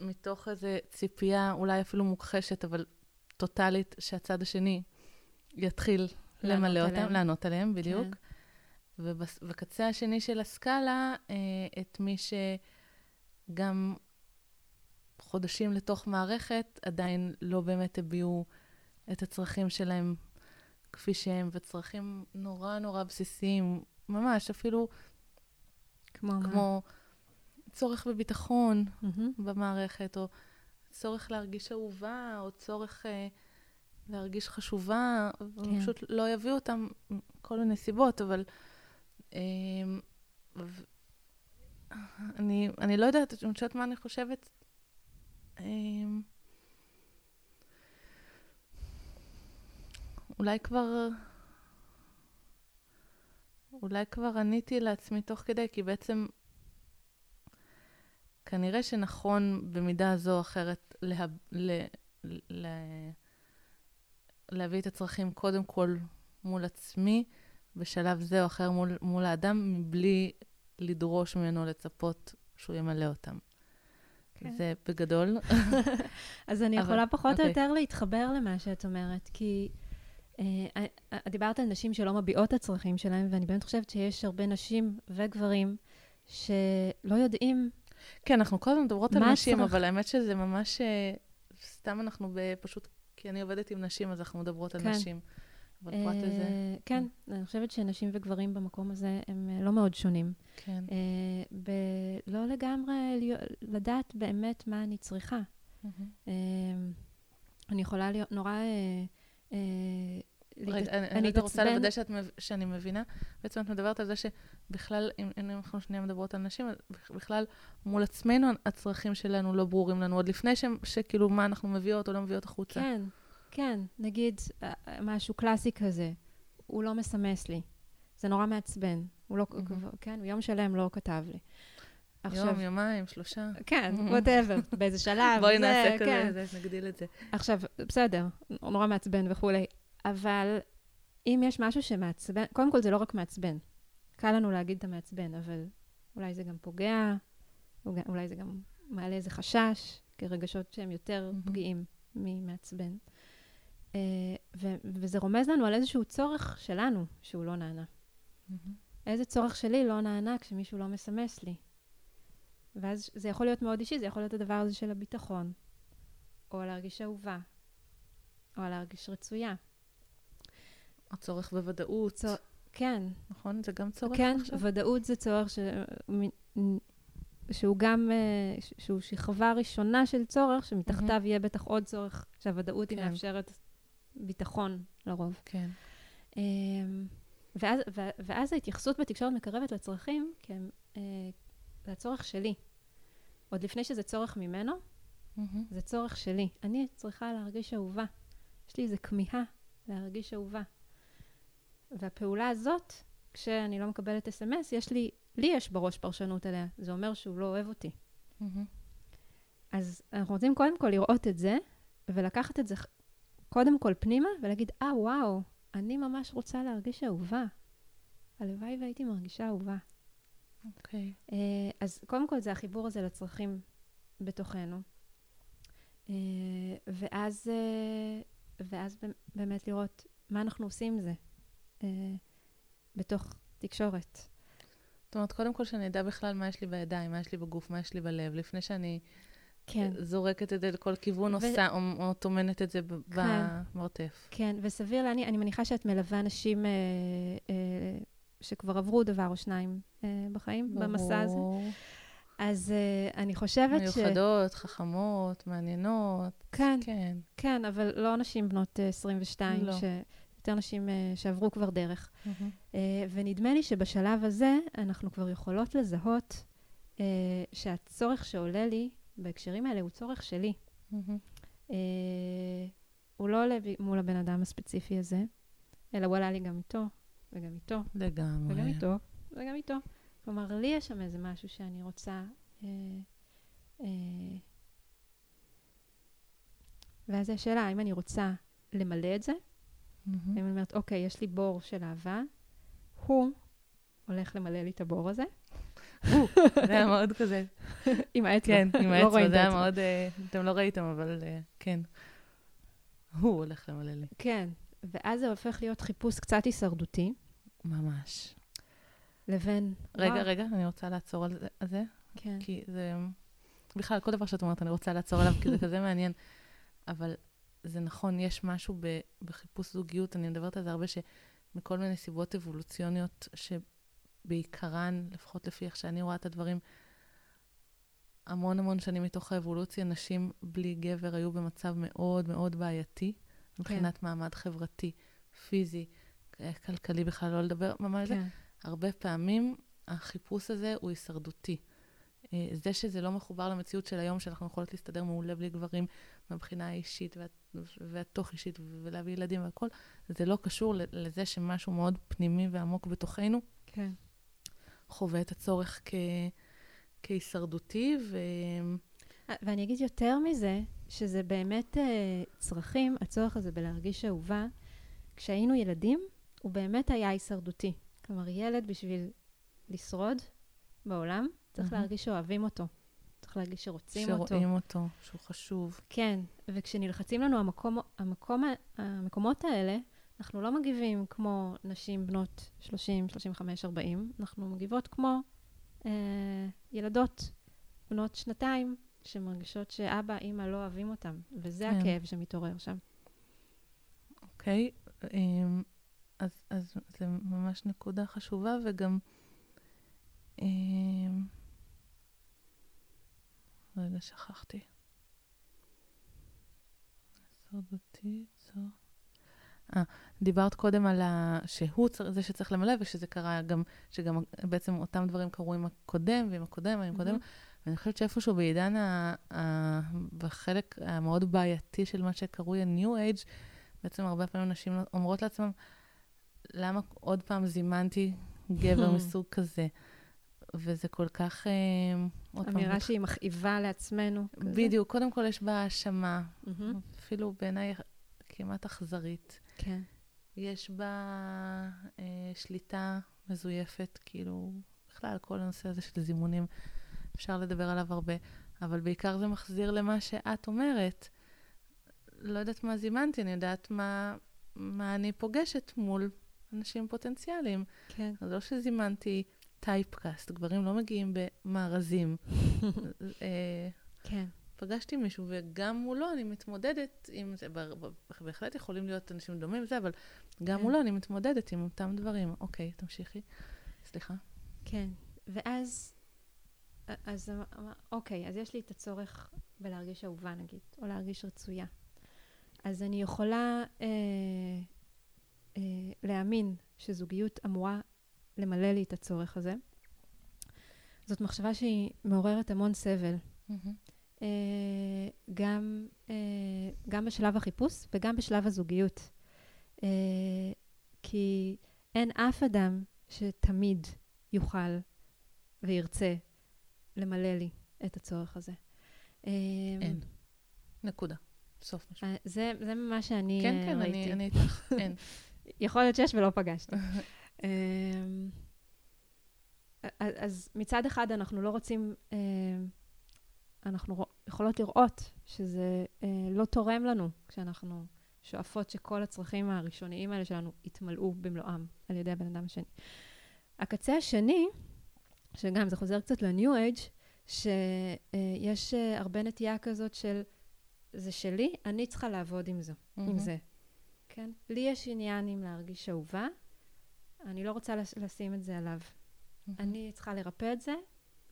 מתוך איזו ציפייה, אולי אפילו מוכחשת, אבל טוטאלית, שהצד השני יתחיל למלא אותם, עליהם. לענות עליהם, בדיוק. כן. ובקצה השני של הסקאלה, אה, את מי שגם חודשים לתוך מערכת עדיין לא באמת הביעו את הצרכים שלהם כפי שהם, וצרכים נורא נורא בסיסיים, ממש, אפילו כמו, כמו צורך בביטחון mm-hmm. במערכת, או צורך להרגיש אהובה, או צורך אה, להרגיש חשובה, כן. פשוט לא יביאו אותם כל מיני סיבות, אבל ו... אני, אני לא יודעת, אני חושבת מה אני חושבת. אה, אולי כבר... אולי כבר עניתי לעצמי תוך כדי, כי בעצם כנראה שנכון במידה זו או אחרת לה, ל, ל, להביא את הצרכים קודם כל מול עצמי, בשלב זה או אחר מול, מול האדם, מבלי לדרוש ממנו לצפות שהוא ימלא אותם. כן. זה בגדול. אז אני יכולה אבל, פחות או אוקיי. יותר להתחבר למה שאת אומרת, כי... אה, אה, דיברת על נשים שלא מביעות את הצרכים שלהם, ואני באמת חושבת שיש הרבה נשים וגברים שלא יודעים... כן, אנחנו כל הזמן מדברות על נשים, הצרח... אבל האמת שזה ממש... אה, סתם אנחנו פשוט... כי אני עובדת עם נשים, אז אנחנו מדברות על כן. נשים. אבל פרט לזה... כן, אני חושבת שנשים וגברים במקום הזה הם לא מאוד שונים. כן. לא לגמרי לדעת באמת מה אני צריכה. אני יכולה להיות נורא... אה, רגע, אני רוצה לוודא שאני מבינה. בעצם את מדברת על זה שבכלל, אם אנחנו שנייה מדברות על נשים, בכלל מול עצמנו הצרכים שלנו לא ברורים לנו, עוד לפני שכאילו מה אנחנו מביאות או לא מביאות החוצה. כן, כן. נגיד אה, משהו קלאסי כזה, הוא לא מסמס לי. זה נורא מעצבן. הוא לא, כן, יום שלם לא כתב לי. עכשיו, יום, יומיים, שלושה. כן, ווטאבר, באיזה שלב. בואי נעשה כזה, כן. נגדיל את זה. עכשיו, בסדר, נורא מעצבן וכולי, אבל אם יש משהו שמעצבן, קודם כל זה לא רק מעצבן. קל לנו להגיד את המעצבן, אבל אולי זה גם פוגע, אולי זה גם מעלה איזה חשש, כרגשות שהם יותר mm-hmm. פגיעים ממעצבן. Uh, ו- וזה רומז לנו על איזשהו צורך שלנו שהוא לא נענה. Mm-hmm. איזה צורך שלי לא נענה כשמישהו לא מסמס לי? ואז זה יכול להיות מאוד אישי, זה יכול להיות הדבר הזה של הביטחון, או להרגיש אהובה, או להרגיש רצויה. הצורך בוודאות. צור... כן. נכון? זה גם צורך כן, עכשיו? כן, ודאות זה צורך ש... שהוא גם, אה, שהוא שכבה ראשונה של צורך, שמתחתיו mm-hmm. יהיה בטח עוד צורך, שהוודאות כן. היא מאפשרת ביטחון לרוב. כן. אמ, ואז, ואז ההתייחסות בתקשורת מקרבת לצרכים, כי הם, אה, זה הצורך שלי. עוד לפני שזה צורך ממנו, mm-hmm. זה צורך שלי. אני צריכה להרגיש אהובה. יש לי איזו כמיהה להרגיש אהובה. והפעולה הזאת, כשאני לא מקבלת אס.אם.אס, יש לי, לי יש בראש פרשנות עליה. זה אומר שהוא לא אוהב אותי. Mm-hmm. אז אנחנו רוצים קודם כל לראות את זה, ולקחת את זה קודם כל פנימה, ולהגיד, אה, וואו, אני ממש רוצה להרגיש אהובה. הלוואי והייתי מרגישה אהובה. אוקיי. Okay. אה, אז קודם כל זה החיבור הזה לצרכים בתוכנו. אה, ואז, אה, ואז באמת לראות מה אנחנו עושים עם זה בתוך תקשורת. זאת אומרת, קודם כל שאני אדע בכלל מה יש לי בידיים, מה יש לי בגוף, מה יש לי בלב, לפני שאני כן. זורקת את זה לכל כיוון, ו... עושה, או, או טומנת את זה כן. במרתף. כן, וסביר להניח, אני מניחה שאת מלווה אנשים אה, אה, שכבר עברו דבר או שניים אה, בחיים, ברור. במסע הזה. אז uh, אני חושבת מיוחדות, ש... מיוחדות, חכמות, מעניינות. כן, כן. כן, אבל לא נשים בנות uh, 22, לא. ש... יותר נשים uh, שעברו כבר דרך. Mm-hmm. Uh, ונדמה לי שבשלב הזה אנחנו כבר יכולות לזהות uh, שהצורך שעולה לי בהקשרים האלה הוא צורך שלי. Mm-hmm. Uh, הוא לא עולה מול הבן אדם הספציפי הזה, אלא הוא עלה לי גם איתו, וגם איתו. לגמרי. וגם איתו, וגם איתו. כלומר, לי יש שם איזה משהו שאני רוצה... אה, אה, ואז השאלה, האם אני רוצה למלא את זה? Mm-hmm. אני אומרת, אוקיי, יש לי בור של אהבה, הוא הולך למלא לי את הבור הזה. זה היה מאוד כזה. עם האצבע. כן, עם לא האצבע, זה היה. מאוד, אה, אתם לא ראיתם, אבל אה, כן. הוא הולך למלא לי. כן, ואז זה הופך להיות חיפוש קצת הישרדותי, ממש. לבין... רגע, רגע, אני רוצה לעצור על זה, כן, כי זה... בכלל, כל דבר שאת אומרת, אני רוצה לעצור עליו, כי זה כזה מעניין. אבל זה נכון, יש משהו ב- בחיפוש זוגיות, אני מדברת על זה הרבה, שמכל מיני סיבות אבולוציוניות, שבעיקרן, לפחות לפי איך שאני רואה את הדברים, המון המון שנים מתוך האבולוציה, נשים בלי גבר היו במצב מאוד מאוד בעייתי, מבחינת מעמד חברתי, פיזי, כלכלי בכלל, לא לדבר ממש על זה. כן, הרבה פעמים החיפוש הזה הוא הישרדותי. אה, זה שזה לא מחובר למציאות של היום, שאנחנו יכולות להסתדר מעולה בלי גברים מהבחינה האישית וה- והתוך אישית ולהביא ילדים והכל, זה לא קשור לזה שמשהו מאוד פנימי ועמוק בתוכנו כן. חווה את הצורך כ... כהישרדותי, ו... ואני אגיד יותר מזה, שזה באמת אה, צרכים, הצורך הזה בלהרגיש אהובה. כשהיינו ילדים, הוא באמת היה הישרדותי. כלומר, ילד בשביל לשרוד בעולם, צריך מהמם. להרגיש שאוהבים אותו. צריך להרגיש שרוצים אותו. שרואים אותו, שהוא חשוב. כן, וכשנלחצים לנו המקום, המקום, המקומות האלה, אנחנו לא מגיבים כמו נשים בנות 30, 35, 40, אנחנו מגיבות כמו אה, ילדות בנות שנתיים, שמרגישות שאבא, אימא לא אוהבים אותם, וזה כן. הכאב שמתעורר שם. אוקיי? אמ, אז, אז זה ממש נקודה חשובה, וגם... אמ, רגע, שכחתי. אה, דיברת קודם על ה... שהוא צר... זה שצריך למלא, ושזה קרה גם, שגם בעצם אותם דברים קרו עם הקודם, ועם הקודם, ועם הקודם. ואני חושבת שאיפשהו בעידן, ה... ה... בחלק המאוד בעייתי של מה שקרוי ה-New Age, בעצם הרבה פעמים נשים אומרות לעצמם, למה עוד פעם זימנתי גבר מסוג כזה? וזה כל כך... אה, אמירה שהיא מכאיבה לעצמנו. כזה. בדיוק, קודם כל יש בה האשמה, מהמם. אפילו בעיניי כמעט אכזרית. כן. יש בה אה, שליטה מזויפת, כאילו, בכלל, כל הנושא הזה של זימונים, אפשר לדבר עליו הרבה, אבל בעיקר זה מחזיר למה שאת אומרת. לא יודעת מה זימנתי, אני יודעת מה, מה אני פוגשת מול אנשים פוטנציאליים. כן. אז לא שזימנתי טייפקאסט, גברים לא מגיעים במארזים. אה, כן. פגשתי מישהו, וגם מולו אני מתמודדת עם זה. בהחלט יכולים להיות אנשים דומים וזה, אבל גם כן. מולו אני מתמודדת עם אותם דברים. אוקיי, תמשיכי. סליחה. כן, ואז, אז אוקיי, אז יש לי את הצורך בלהרגיש אהובה נגיד, או להרגיש רצויה. אז אני יכולה אה, אה, להאמין שזוגיות אמורה למלא לי את הצורך הזה. זאת מחשבה שהיא מעוררת המון סבל, אה, גם, אה, גם בשלב החיפוש וגם בשלב הזוגיות. אה, כי אין אף אדם שתמיד יוכל וירצה למלא לי את הצורך הזה. אין. נקודה. סוף. אה, זה, זה מה שאני כן, כן, ראיתי. אני אני איתך. אין. יכול להיות שיש ולא פגשתי. אמ, אז מצד אחד אנחנו לא רוצים, אמ, אנחנו יכולות לראות שזה אה, לא תורם לנו כשאנחנו שואפות שכל הצרכים הראשוניים האלה שלנו יתמלאו במלואם על ידי הבן אדם השני. הקצה השני, שגם זה חוזר קצת ל-New Age, שיש אה, הרבה נטייה כזאת של זה שלי, אני צריכה לעבוד עם זה. עם זה. כן? לי יש עניין עם להרגיש אהובה, אני לא רוצה לש- לשים את זה עליו. אני צריכה לרפא את זה,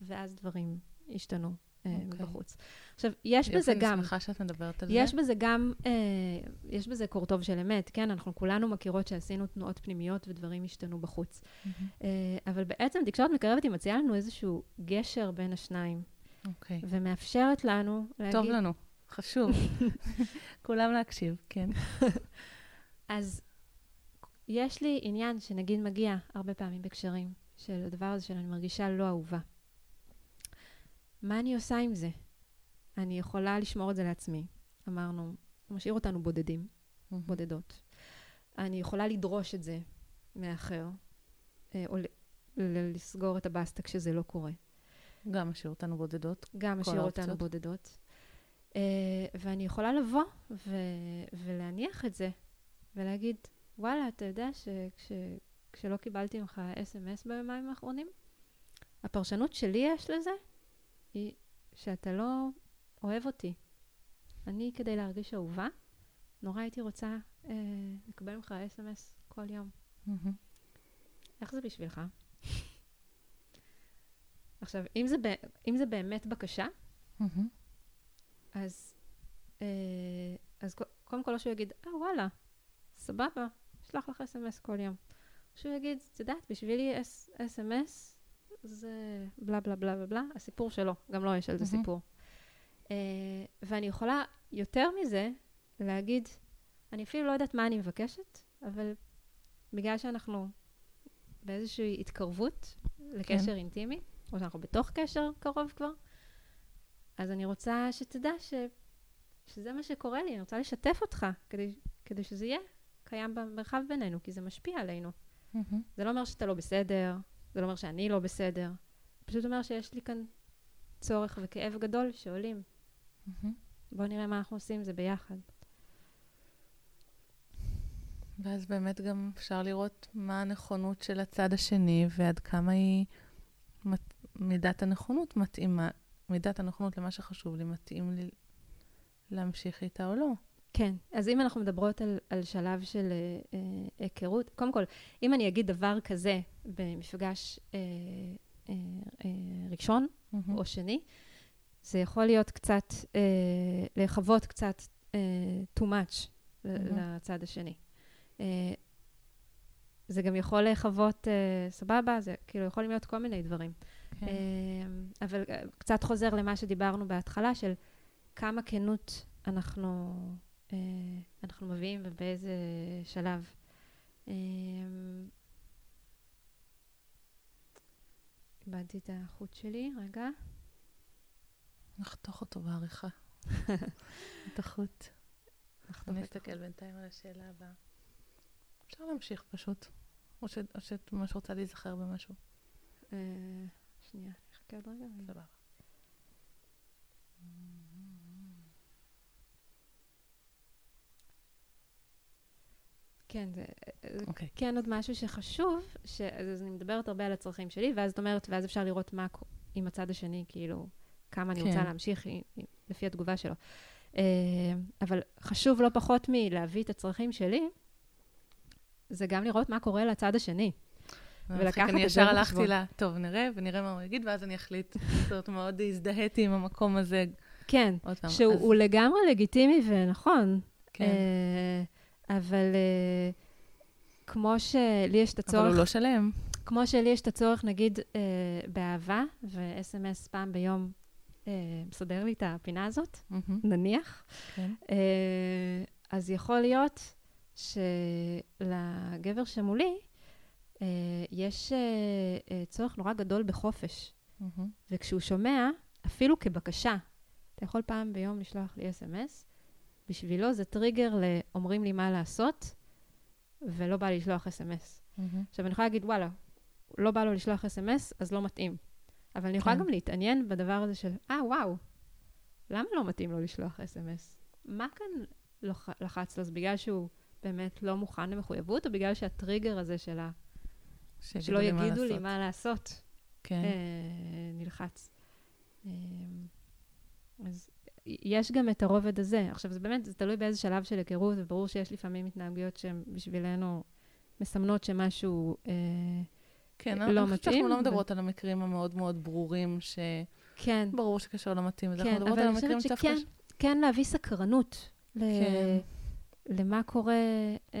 ואז דברים ישתנו אה, אוקיי. בחוץ. עכשיו, יש בזה גם, אני שמחה שאת מדברת על יש זה. בזה גם, אה, יש בזה קורטוב של אמת, כן? אנחנו כולנו מכירות שעשינו תנועות פנימיות ודברים השתנו בחוץ. מהמם. אה, אבל בעצם תקשורת מקרבת היא מציעה לנו איזשהו גשר בין השניים, אוקיי. ומאפשרת לנו להגיד... טוב לנו. חשוב. כולם להקשיב, כן. אז יש לי עניין שנגיד מגיע הרבה פעמים בקשרים של הדבר הזה של אני מרגישה לא אהובה. מה אני עושה עם זה? אני יכולה לשמור את זה לעצמי. אמרנו, משאיר אותנו בודדים, בודדות. אני יכולה לדרוש את זה מאחר, אה, או לסגור את הבסטה כשזה לא קורה. גם משאיר אותנו בודדות. גם משאיר אותנו. בודדות. Uh, ואני יכולה לבוא ו- ולהניח את זה, ולהגיד, וואלה, אתה יודע שכשלא קיבלתי ממך אס.אם.אס ביומיים האחרונים, הפרשנות שלי יש לזה, היא שאתה לא אוהב אותי. אני, כדי להרגיש אהובה, נורא הייתי רוצה uh, לקבל ממך אס.אם.אס כל יום. איך זה בשבילך? עכשיו, אם זה, אם זה באמת בקשה. אז, אה, אז קודם כל, או שהוא יגיד, אה, וואלה, סבבה, אשלח לך אס.אם.אס כל יום. שהוא יגיד, את יודעת, בשבילי אס- אס.אם.אס זה בלה בלה בלה בלה הסיפור שלו, גם לו יש על זה מהמם. סיפור. אה, ואני יכולה יותר מזה להגיד, אני אפילו לא יודעת מה אני מבקשת, אבל בגלל שאנחנו באיזושהי התקרבות לקשר כן. אינטימי, או שאנחנו בתוך קשר קרוב כבר, אז אני רוצה שתדע ש... שזה מה שקורה לי, אני רוצה לשתף אותך, כדי, כדי שזה יהיה קיים במרחב בינינו, כי זה משפיע עלינו. מהמם. זה לא אומר שאתה לא בסדר, זה לא אומר שאני לא בסדר, פשוט אומר שיש לי כאן צורך וכאב גדול שעולים. מהמם. בואו נראה מה אנחנו עושים עם זה ביחד. ואז באמת גם אפשר לראות מה הנכונות של הצד השני ועד כמה היא, מת- מידת הנכונות מתאימה, מידת הנכונות למה שחשוב לי מתאים לי להמשיך איתה או לא. כן, אז אם אנחנו מדברות על, על שלב של אה, אה, היכרות, קודם כל, אם אני אגיד דבר כזה במפגש אה, אה, אה, ראשון מהמם. או שני, זה יכול להיות קצת, אה, לחוות קצת אה, too much מהמם. לצד השני. אה, זה גם יכול לחוות אה, סבבה, זה כאילו יכולים להיות כל מיני דברים. כן. אה, אבל אה, קצת חוזר למה שדיברנו בהתחלה, של כמה כנות אנחנו, אנחנו מביאים ובאיזה שלב. אה, איבדתי את החוט שלי, רגע. נחתוך אותו בעריכה. את החוט. את אסתכל בינתיים על השאלה הבאה. אפשר להמשיך פשוט. או שאת ממש רוצה להיזכר במשהו. אה, שנייה, אני אחכה עוד רגע. סבבה. כן, זה זה אוקיי. כן עוד משהו שחשוב, ש... אז אני מדברת הרבה על הצרכים שלי, ואז את אומרת, ואז אפשר לראות מה עם הצד השני, כאילו, כמה אני כן. רוצה להמשיך עם- עם- לפי התגובה שלו. אה, אבל חשוב לא פחות מלהביא את הצרכים שלי, זה גם לראות מה קורה לצד השני. מצחיק, ולקחת אני את זה ישר הלכתי. לה, טוב, נראה, ונראה מה הוא יגיד, ואז אני אחליט. זאת אומרת, מאוד הזדהיתי עם המקום הזה. כן. שהוא אז- לגמרי לגיטימי ונכון, כן. אה, אבל אה, כמו שלי יש את הצורך... אבל הוא לא שלם. כמו שלי יש את הצורך, נגיד, אה, באהבה, ו-SMS פעם ביום אה, מסדר לי את הפינה הזאת, נניח, כן. אז יכול להיות שלגבר שמולי אה, יש אה, אה, צורך נורא גדול בחופש. מהמם, וכשהוא שומע, אפילו כבקשה, אתה יכול פעם ביום לשלוח לי אס.אם.אס, בשבילו זה טריגר לאומרים לי מה לעשות, ולא בא לשלוח אס.אם.אס. מהמם. עכשיו, אני יכולה להגיד, וואלה, לא בא לו לשלוח אס.אם.אס, אז לא מתאים. אבל אני יכולה כן. גם להתעניין בדבר הזה של, אה, וואו, למה לא מתאים לו לשלוח אס.אם.אס? מה כאן לח... לחץ לו? זה בגלל שהוא באמת לא מוכן למחויבות, או בגלל שהטריגר הזה של ה... שלא לי מה יגידו לי לעשות. מה לעשות, כן. אה, נלחץ. אה, אז יש גם את הרובד הזה. עכשיו, זה באמת, זה תלוי באיזה שלב של היכרות, וברור שיש לפעמים התנהגויות שהן בשבילנו מסמנות שמשהו... אה, כן, לא אני חושבת מתאים, שאנחנו לא ו- מדברות על המקרים המאוד מאוד ברורים, כן, שברור שקשר לא מתאים, אז כן, אנחנו מדברות על המקרים שדווקא... שכן, כן להביא סקרנות ל... כן. למה קורה, אה,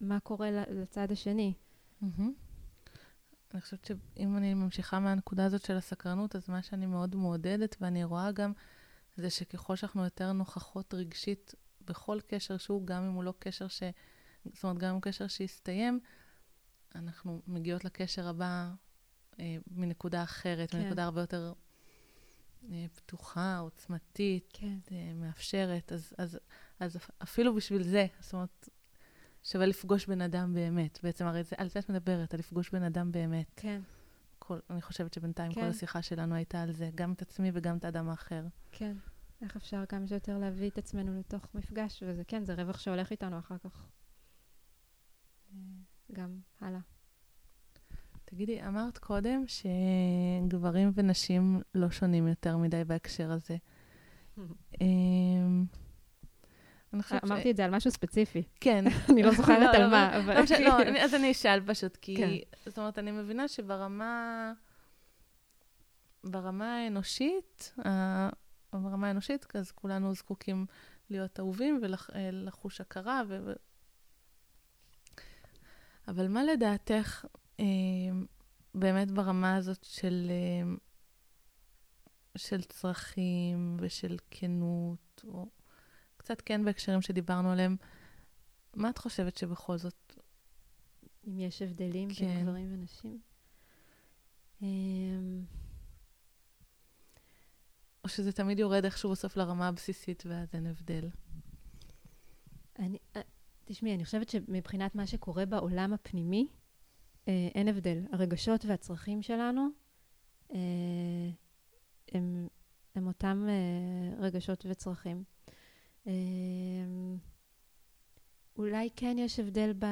מה קורה לצד השני. מהמם. אני חושבת שאם אני ממשיכה מהנקודה הזאת של הסקרנות, אז מה שאני מאוד מעודדת, ואני רואה גם, זה שככל שאנחנו יותר נוכחות רגשית בכל קשר שהוא, גם אם הוא לא קשר ש... זאת אומרת, גם אם הוא קשר שהסתיים, אנחנו מגיעות לקשר הבא אה, מנקודה אחרת, כן. מנקודה הרבה יותר אה, פתוחה, עוצמתית, כן. אה, מאפשרת. אז, אז, אז אפילו בשביל זה, זאת אומרת, שווה לפגוש בן אדם באמת. בעצם, הרי זה, על זה את מדברת, על לפגוש בן אדם באמת. כן. כל, אני חושבת שבינתיים כן. כל השיחה שלנו הייתה על זה, גם את עצמי וגם את האדם האחר. כן. איך אפשר כמה שיותר להביא את עצמנו לתוך מפגש, וזה כן, זה רווח שהולך איתנו אחר כך. אה, גם הלאה. תגידי, אמרת קודם שגברים ונשים לא שונים יותר מדי בהקשר הזה. אמ, אני חושבת ש- אמרתי את זה על משהו ספציפי. כן. אני לא זוכרת לא, על לא, מה, אבל... לא לא, אז אני אשאל פשוט, כי... כן. זאת אומרת, אני מבינה שברמה... ברמה האנושית, ברמה האנושית, אז כולנו זקוקים להיות אהובים ולחוש הכרה. ו... ו- אבל מה לדעתך אה, באמת ברמה הזאת של, אה, של צרכים ושל כנות, או קצת כן בהקשרים שדיברנו עליהם, מה את חושבת שבכל זאת אם יש הבדלים כן. בין גברים ונשים? אמ, או שזה תמיד יורד איכשהו בסוף לרמה הבסיסית ואז אין הבדל? אני, אה, תשמעי, אני חושבת שמבחינת מה שקורה בעולם הפנימי, אה, אין הבדל. הרגשות והצרכים שלנו אה, הם, הם אותם רגשות וצרכים. אה, אולי כן יש הבדל ב,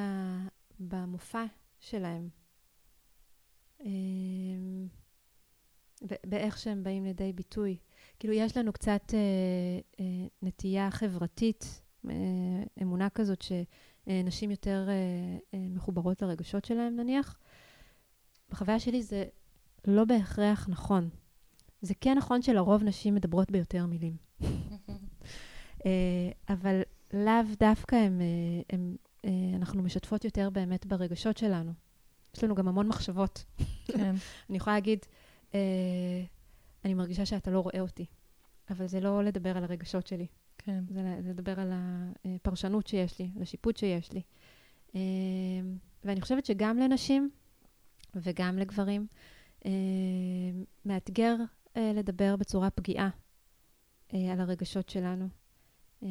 במופע שלהם. ב- באיך שהם באים לידי ביטוי. כאילו, יש לנו קצת אה, אה, נטייה חברתית, אה, אמונה כזאת שנשים יותר אה, אה, מחוברות לרגשות שלהם, נניח. בחוויה שלי זה לא בהכרח נכון. זה כן נכון שלרוב נשים מדברות ביותר מילים. אה, אבל לאו דווקא הם, אה, הם, אה, אנחנו משתפות יותר באמת ברגשות שלנו. יש לנו גם המון מחשבות. כן, אני יכולה להגיד, אני מרגישה שאתה לא רואה אותי, אבל זה לא לדבר על הרגשות שלי, כן. זה לדבר על הפרשנות שיש לי, על השיפוט שיש לי. ואני חושבת שגם לנשים וגם לגברים, מאתגר לדבר בצורה פגיעה על הרגשות שלנו. אה,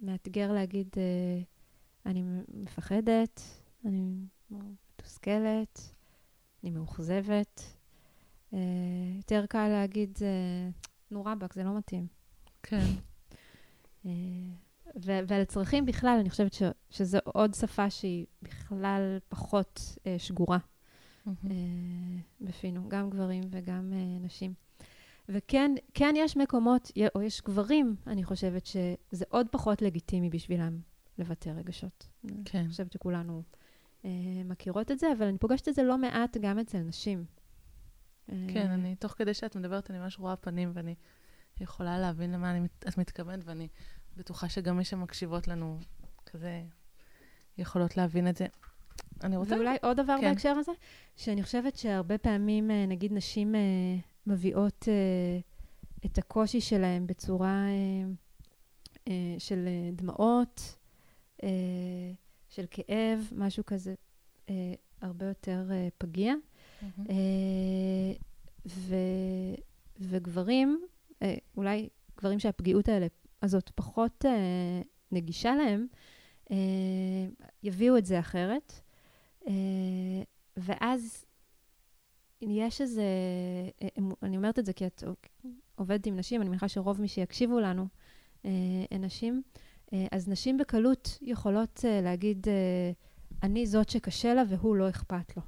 מאתגר להגיד, אה, אני מפחדת, אני מתוסכלת, אני מאוכזבת. אה, יותר קל להגיד, אה, נו רבאק, זה לא מתאים. כן. אה, ו- ועל צרכים בכלל, אני חושבת ש- שזו עוד שפה שהיא בכלל פחות אה, שגורה אה, בפינו, גם גברים וגם אה, נשים. וכן, כן יש מקומות, או יש גברים, אני חושבת שזה עוד פחות לגיטימי בשבילם לבטא רגשות. כן. אני חושבת שכולנו אה, מכירות את זה, אבל אני פוגשת את זה לא מעט גם אצל נשים. אה, כן, אני, תוך כדי שאת מדברת, אני ממש רואה פנים, ואני יכולה להבין למה אני, את מתכוונת, ואני בטוחה שגם מי שמקשיבות לנו כזה יכולות להבין את זה. אני רוצה... ואולי עוד דבר כן. בהקשר הזה, שאני חושבת שהרבה פעמים, אה, נגיד, נשים אה, מביאות אה, את הקושי שלהם בצורה אה, אה, של דמעות, של כאב, משהו כזה הרבה יותר פגיע. אה, ו, וגברים, אולי גברים שהפגיעות האלה, הזאת פחות נגישה להם, יביאו את זה אחרת. ואז יש איזה, אה, אמ- אני אומרת את זה כי את עובדת עם נשים, אני מניחה שרוב מי שיקשיבו לנו אה, הן נשים, אה, אז נשים בקלות יכולות אה, להגיד, אה, אני זאת שקשה לה והוא לא אכפת לו.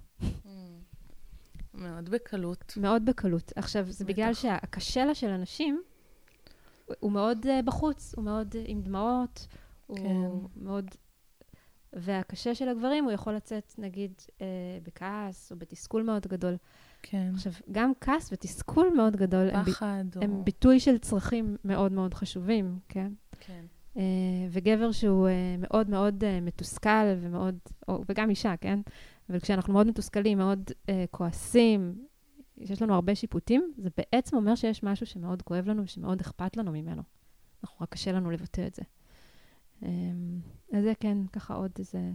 מאוד בקלות. מאוד בקלות. עכשיו, זה בטח. בגלל שהקשה לה של אנשים הוא מאוד בחוץ, הוא מאוד עם דמעות, כן. הוא מאוד... והקשה של הגברים, הוא יכול לצאת, נגיד, uh, בכעס או בתסכול מאוד גדול. כן. עכשיו, גם כעס ותסכול מאוד גדול הם, ב- פחד או... הם ביטוי של צרכים מאוד מאוד חשובים, כן? כן. Uh, וגבר שהוא uh, מאוד מאוד uh, מתוסכל ומאוד, או, וגם אישה, כן? אבל כשאנחנו מאוד מתוסכלים, מאוד uh, כועסים, שיש לנו הרבה שיפוטים, זה בעצם אומר שיש משהו שמאוד כואב לנו ושמאוד אכפת לנו ממנו. אנחנו, רק קשה לנו לבטא את זה. Um, אז זה כן, ככה עוד איזה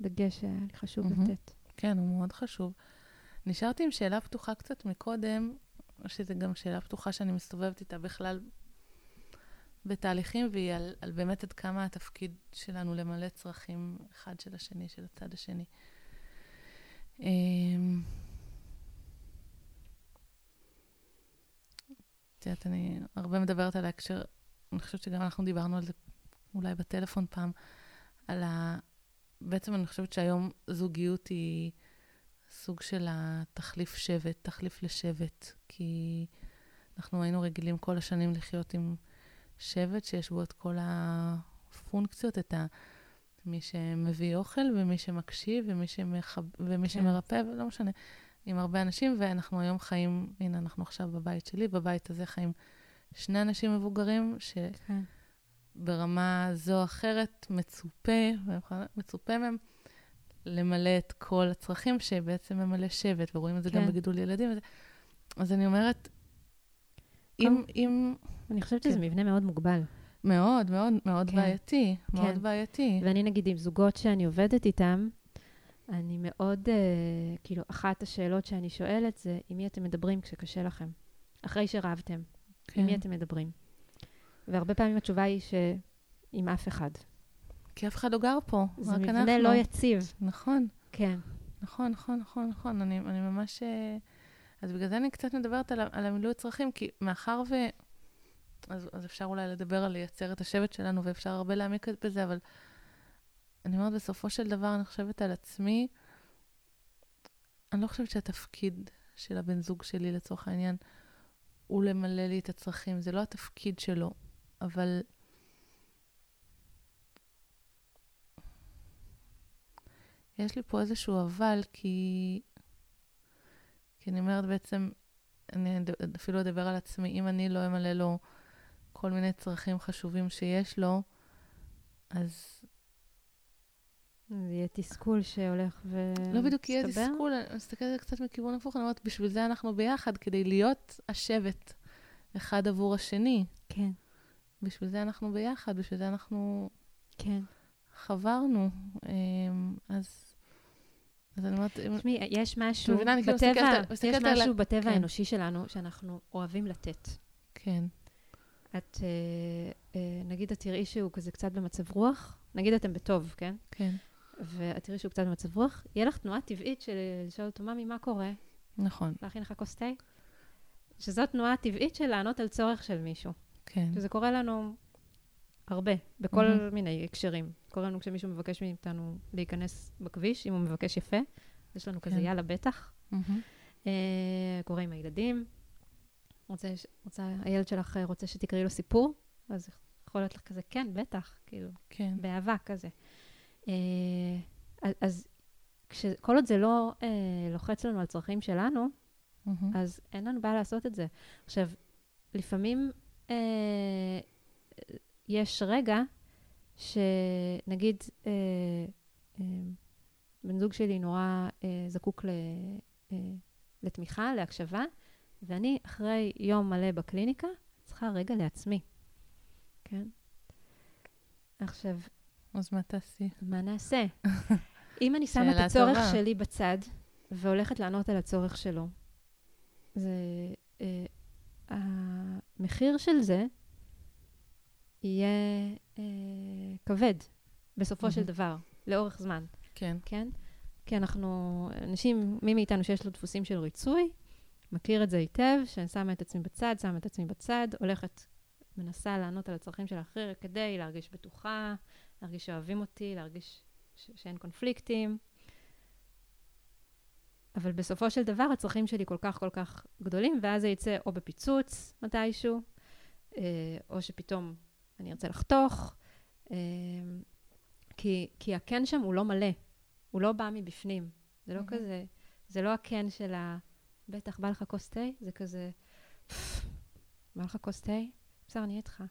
דגש שהיה לי חשוב מהמם. לתת. כן, הוא מאוד חשוב. נשארתי עם שאלה פתוחה קצת מקודם, שזו גם שאלה פתוחה שאני מסתובבת איתה בכלל בתהליכים, והיא על, על באמת עד כמה התפקיד שלנו למלא צרכים אחד של השני, של הצד השני. אמ, את יודעת, אני הרבה מדברת על ההקשר, אני חושבת שגם אנחנו דיברנו על זה אולי בטלפון פעם, על ה... בעצם אני חושבת שהיום זוגיות היא סוג של התחליף שבט, תחליף לשבט, כי אנחנו היינו רגילים כל השנים לחיות עם שבט שיש בו את כל הפונקציות, את ה... מי שמביא אוכל ומי שמקשיב ומי, שמחב... ומי כן. שמרפא, ולא משנה, עם הרבה אנשים, ואנחנו היום חיים, הנה, אנחנו עכשיו בבית שלי, בבית הזה חיים שני אנשים מבוגרים, שברמה כן. זו או אחרת מצופה, מצופה מהם למלא את כל הצרכים שבעצם ממלא שבט, ורואים את זה כן. גם בגידול ילדים. אז אני אומרת, אם... אם... אני חושבת כן. שזה מבנה מאוד מוגבל. מאוד, מאוד, מאוד כן. בעייתי. כן. מאוד בעייתי. ואני, נגיד, עם זוגות שאני עובדת איתם, אני מאוד, uh, כאילו, אחת השאלות שאני שואלת זה, עם מי אתם מדברים כשקשה לכם? אחרי שרבתם, כן. עם מי אתם מדברים? והרבה פעמים התשובה היא שעם אף אחד. כי אף אחד לא גר פה, זה מבנה לא יציב. נכון. כן. נכון, נכון, נכון, נכון. אני, אני ממש... אה, אז בגלל זה אני קצת מדברת על, על המילוי צרכים, כי מאחר ו... אז, אז אפשר אולי לדבר על לייצר את השבט שלנו, ואפשר הרבה להעמיק בזה, אבל אני אומרת, בסופו של דבר, אני חושבת על עצמי, אני לא חושבת שהתפקיד של הבן זוג שלי, לצורך העניין, הוא למלא לי את הצרכים. זה לא התפקיד שלו, אבל... יש לי פה איזשהו אבל, כי... כי אני אומרת בעצם, אני אפילו אדבר על עצמי, אם אני לא אמלא לו כל מיני צרכים חשובים שיש לו, אז... יהיה תסכול שהולך ו... לא בדיוק יהיה תסכול, אני מסתכלת על זה קצת מכיוון הפוך, אני אומרת, בשביל זה אנחנו ביחד, כדי להיות השבט אחד עבור השני. כן. בשביל זה אנחנו ביחד, בשביל זה אנחנו... כן. חברנו. אמ, אז... אז אני אומרת... תשמעי, יש משהו כאילו בטבע, יש משהו בטבע כן. האנושי שלנו שאנחנו אוהבים לתת. כן. את, אה, אה, נגיד את תראי שהוא כזה קצת במצב רוח, נגיד אתם בטוב, כן? כן. ואת תראי שהוא קצת במצב רוח, יהיה לך תנועה טבעית של לשאול אותו, ממי, מה קורה? נכון. להכין לך כוס תה? שזו תנועה טבעית של לענות על צורך של מישהו. כן. שזה קורה לנו הרבה, בכל mm-hmm. מיני הקשרים. קורה לנו כשמישהו מבקש מאיתנו להיכנס בכביש, אם הוא מבקש יפה, יש לנו כן. כזה יאללה, בטח. Mm-hmm. אה, קורה עם הילדים. רוצה, רוצה, הילד שלך רוצה שתקראי לו סיפור, אז יכול להיות לך כזה, כן, בטח, כאילו, כן. באהבה כזה. אה, אז כש, כל עוד זה לא אה, לוחץ לנו על צרכים שלנו, mm-hmm. אז אין לנו בעיה לעשות את זה. עכשיו, לפעמים אה, יש רגע שנגיד, אה, אה, בן זוג שלי נורא אה, זקוק ל, אה, לתמיכה, להקשבה, ואני אחרי יום מלא בקליניקה צריכה רגע לעצמי, כן? עכשיו... אז מה תעשי? מה נעשה? אם אני שמה את הצורך טובה. שלי בצד והולכת לענות על הצורך שלו, זה... אה, המחיר של זה יהיה אה, כבד, בסופו mm-hmm. של דבר, לאורך זמן. כן. כן? כי אנחנו, אנשים, מי מאיתנו שיש לו דפוסים של ריצוי, מכיר את זה היטב, שאני שמה את עצמי בצד, שמה את עצמי בצד, הולכת, מנסה לענות על הצרכים של האחר כדי להרגיש בטוחה, להרגיש שאוהבים אותי, להרגיש ש- שאין קונפליקטים. אבל בסופו של דבר הצרכים שלי כל כך כל כך גדולים, ואז זה יצא או בפיצוץ מתישהו, אה, או שפתאום אני ארצה לחתוך, אה, כי, כי הקן שם הוא לא מלא, הוא לא בא מבפנים. זה לא mm-hmm. כזה, זה לא הקן של ה... בטח, בא לך כוס תה? זה כזה, בא לך כוס תה? בסדר, אני איתך.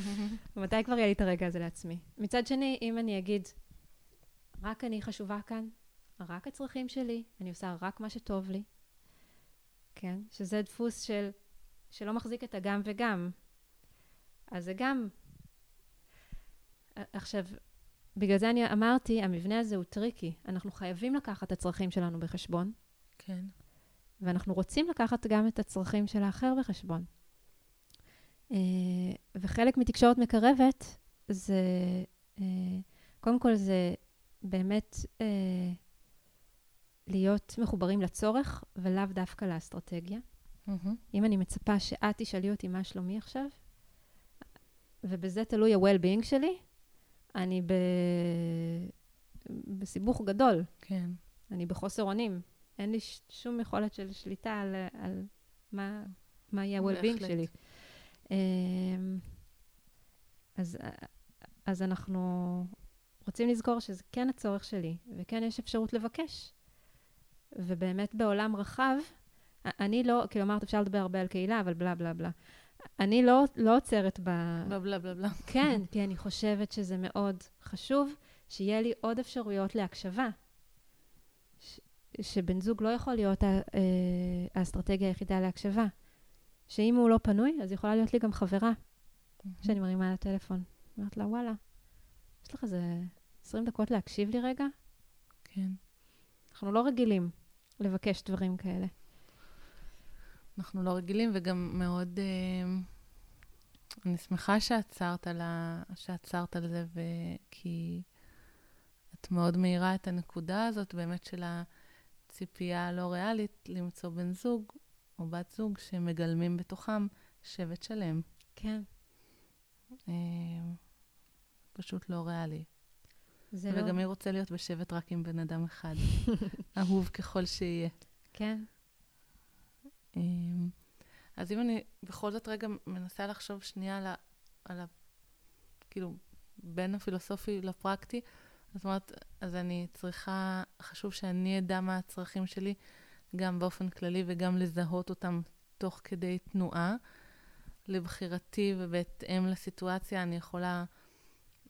ומתי כבר יהיה לי את הרגע הזה לעצמי? מצד שני, אם אני אגיד, רק אני חשובה כאן, רק הצרכים שלי, אני עושה רק מה שטוב לי, כן? שזה דפוס של, שלא מחזיק את הגם וגם. אז זה גם... עכשיו, בגלל זה אני אמרתי, המבנה הזה הוא tricky. אנחנו חייבים לקחת את הצרכים שלנו בחשבון. כן. ואנחנו רוצים לקחת גם את הצרכים של האחר בחשבון. אה, וחלק מתקשורת מקרבת זה, אה, קודם כל זה באמת אה, להיות מחוברים לצורך ולאו דווקא לאסטרטגיה. מהמם. אם אני מצפה שאת תשאלי אותי מה שלומי עכשיו, ובזה תלוי ה-well-being שלי, אני ב... בסיבוך גדול. כן. אני בחוסר אונים. אין לי ש- שום יכולת של שליטה על, על מה, מה יהיה ה-well-being. שלי. אמ, אז, אז אנחנו רוצים לזכור שזה כן הצורך שלי, וכן יש אפשרות לבקש. ובאמת בעולם רחב, אני לא, כאילו אמרת, אפשר לדבר הרבה על קהילה, אבל בלה בלה בלה. אני לא, לא עוצרת ב... בלה בלה בלה בלה. כן, כי אני חושבת שזה מאוד חשוב שיהיה לי עוד אפשרויות להקשבה. ש- שבן זוג לא יכול להיות אה, האסטרטגיה היחידה להקשבה. שאם הוא לא פנוי, אז יכולה להיות לי גם חברה שאני מרימה על הטלפון. אומרת לה, וואלה, יש לך איזה 20 דקות להקשיב לי רגע? כן. אנחנו לא רגילים לבקש דברים כאלה. אנחנו לא רגילים, וגם מאוד... אה, אני שמחה שעצרת על, ה... שעצרת על זה, ו... כי את מאוד מאירה את הנקודה הזאת, באמת של הציפייה הלא ריאלית למצוא בן זוג או בת זוג שמגלמים בתוכם שבט שלם. כן. אה, פשוט לא ריאלי. זה לא... וגם מי רוצה להיות בשבט רק עם בן אדם אחד, אהוב ככל שיהיה. כן. אמ, אז אם אני בכל זאת רגע מנסה לחשוב שנייה על ה... על ה כאילו, בין הפילוסופי לפרקטי, זאת אומרת, אז אני צריכה, חשוב שאני אדע מה הצרכים שלי, גם באופן כללי וגם לזהות אותם תוך כדי תנועה. לבחירתי ובהתאם לסיטואציה, אני יכולה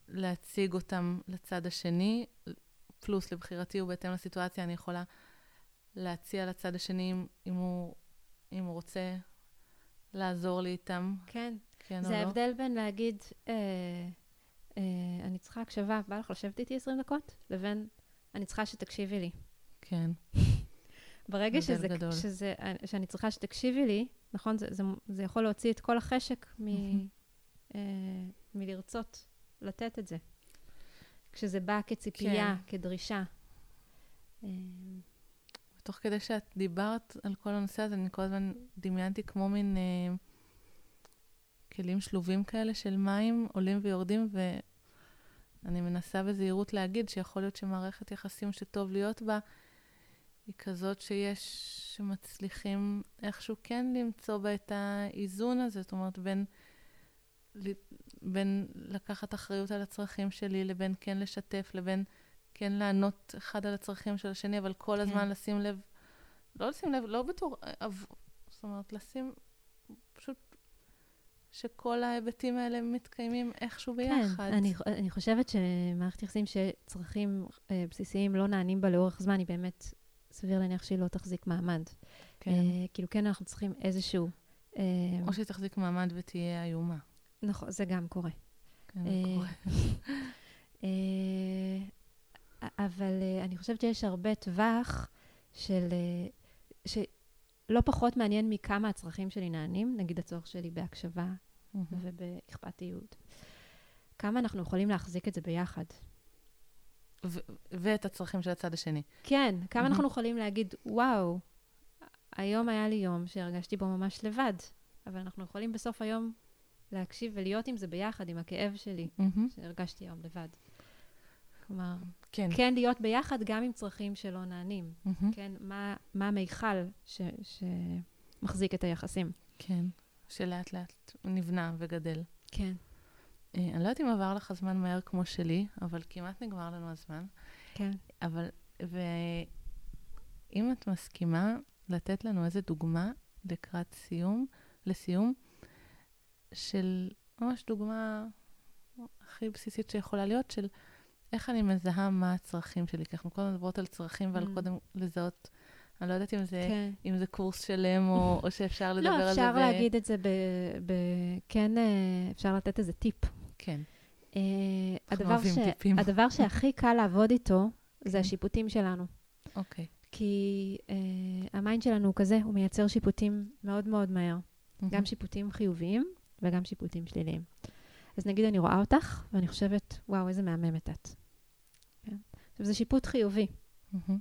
להציג אותם לצד השני, פלוס לבחירתי ובהתאם לסיטואציה, אני יכולה להציע לצד השני אם, אם הוא אם הוא רוצה לעזור לי איתם, כן. כן זה לא. ההבדל בין להגיד, אה, אה, אני צריכה הקשבה, בא לך לשבת איתי 20 דקות, לבין אני צריכה שתקשיבי לי. כן, ברגע שזה, גדול. שזה, שאני צריכה שתקשיבי לי, נכון, זה, זה, זה יכול להוציא את כל החשק מ. אה, מלרצות לתת את זה. כשזה בא כציפייה, כן. כדרישה. אה, תוך כדי שאת דיברת על כל הנושא הזה, אני כל הזמן דמיינתי כמו מין אה, כלים שלובים כאלה של מים עולים ויורדים, ואני מנסה בזהירות להגיד שיכול להיות שמערכת יחסים שטוב להיות בה, היא כזאת שיש, שמצליחים איכשהו כן למצוא בה את האיזון הזה, זאת אומרת, בין, בין לקחת אחריות על הצרכים שלי, לבין כן לשתף, לבין כן לענות אחד על הצרכים של השני, אבל כל כן. הזמן לשים לב, לא לשים לב, לא בתור, אב- זאת אומרת, לשים פשוט שכל ההיבטים האלה מתקיימים איכשהו ביחד. כן, אני, אני חושבת שמערכת יחסים שצרכים אה, בסיסיים לא נענים בה לאורך זמן, היא באמת, סביר להניח שהיא לא תחזיק מעמד. כן. אה, כאילו, כן, אנחנו צריכים איזשהו... אה, או שהיא תחזיק מעמד ותהיה איומה. נכון, זה גם קורה. כן, קורה. אה, אבל אה, אני חושבת שיש הרבה טווח של... שלא פחות מעניין מכמה הצרכים שלי נענים, נגיד הצורך שלי בהקשבה. ובאכפתיות. כמה אנחנו יכולים להחזיק את זה ביחד. ו- ואת הצרכים של הצד השני. כן, כמה מהמם. אנחנו יכולים להגיד, וואו, היום היה לי יום שהרגשתי בו ממש לבד, אבל אנחנו יכולים בסוף היום להקשיב ולהיות עם זה ביחד, עם הכאב שלי, מהמם. שהרגשתי היום לבד. כלומר, כן. כן להיות ביחד גם עם צרכים שלא נענים. מהמם. כן, מה, מה המיכל ש, שמחזיק את היחסים. כן. שלאט לאט נבנה וגדל. כן. אה, אני לא יודעת אם עבר לך הזמן מהר כמו שלי, אבל כמעט נגמר לנו הזמן. כן. אבל, ואם את מסכימה לתת לנו איזה דוגמה לקראת סיום, לסיום, של ממש דוגמה הכי בסיסית שיכולה להיות, של איך אני מזהה מה הצרכים שלי. כי אנחנו כל הזמן מדברות על צרכים ועל אממ. קודם לזהות, אני לא יודעת אם זה, כן. אם זה קורס שלם או, או שאפשר לדבר לא, על זה. אפשר להגיד את זה ב... ב כן, אה, אפשר לתת איזה טיפ. כן, אנחנו הדבר, ש... טיפים. הדבר שהכי קל לעבוד איתו, זה כן. השיפוטים שלנו. אוקיי. כי אה, ה mind שלנו הוא כזה, הוא מייצר שיפוטים מאוד מאוד מהר. מהמם. גם שיפוטים חיוביים וגם שיפוטים שליליים. אז נגיד אני רואה אותך, ואני חושבת, וואו, איזה מהממת את. כן? עכשיו, זה שיפוט חיובי. מהמם,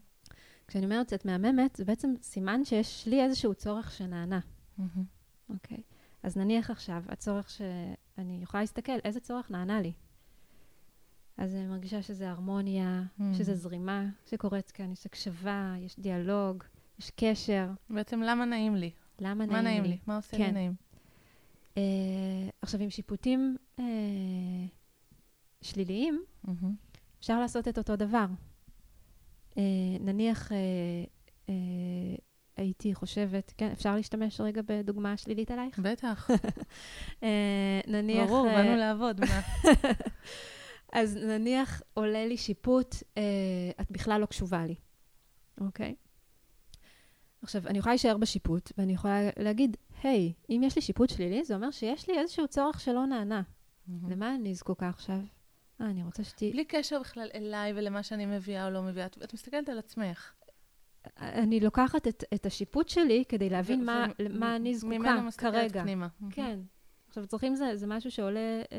כשאני אומרת שאת מהממת, זה בעצם סימן שיש לי איזשהו צורך שנענה. אוקיי? אז נניח עכשיו, הצורך שאני יכולה להסתכל, איזה צורך נענה לי. אז אני מרגישה שזה הרמוניה, Mm. שזה זרימה שקורית כאן, יש הקשבה, יש דיאלוג, יש קשר. בעצם למה נעים לי? למה מה נעים לי? מה עושה לי כן. נעים? אה, עכשיו, עם שיפוטים אה, שליליים, מהמם, אפשר לעשות את אותו דבר. אה, נניח הייתי חושבת, כן, אפשר להשתמש רגע בדוגמה שלילית עלייך? בטח, נניח... ברור, באנו לעבוד, מה? אז נניח עולה לי שיפוט, את בכלל לא קשובה לי, אוקיי? עכשיו, אני יכולה להישאר בשיפוט, ואני יכולה להגיד, היי, אם יש לי שיפוט שלילי, זה אומר שיש לי איזשהו צורך שלא נענה. מהמם. למה אני זקוקה עכשיו? אה, אני רוצה שתהיי... בלי קשר בכלל אליי ולמה שאני מביאה או לא מביאה. את את מסתכלת על עצמך. אני לוקחת את, את השיפוט שלי כדי להבין ו- מה, ו- למה אני זקוקה ממנו מסתכלת כרגע. פנימה. כן. עכשיו, צרכים זה, זה משהו שעולה אה,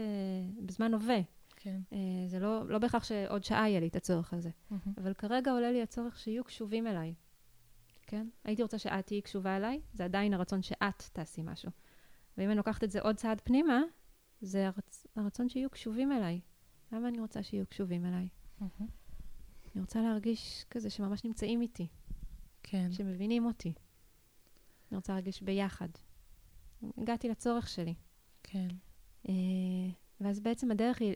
בזמן הווה. כן. אה, זה לא, לא בהכרח שעוד שעה יהיה לי את הצורך הזה. מהמם. אבל כרגע עולה לי הצורך שיהיו קשובים אליי. כן? הייתי רוצה שאת תהיי קשובה אליי, זה עדיין הרצון שאת תעשי משהו. ואם אני לוקחת את זה עוד צעד פנימה, זה הרצ... הרצון שיהיו קשובים אליי. למה אני רוצה שיהיו קשובים אליי? מהמם. אני רוצה להרגיש כזה שממש נמצאים איתי, כן. שמבינים אותי. אני רוצה להרגיש ביחד. הגעתי לצורך שלי. כן. אה, ואז בעצם הדרך היא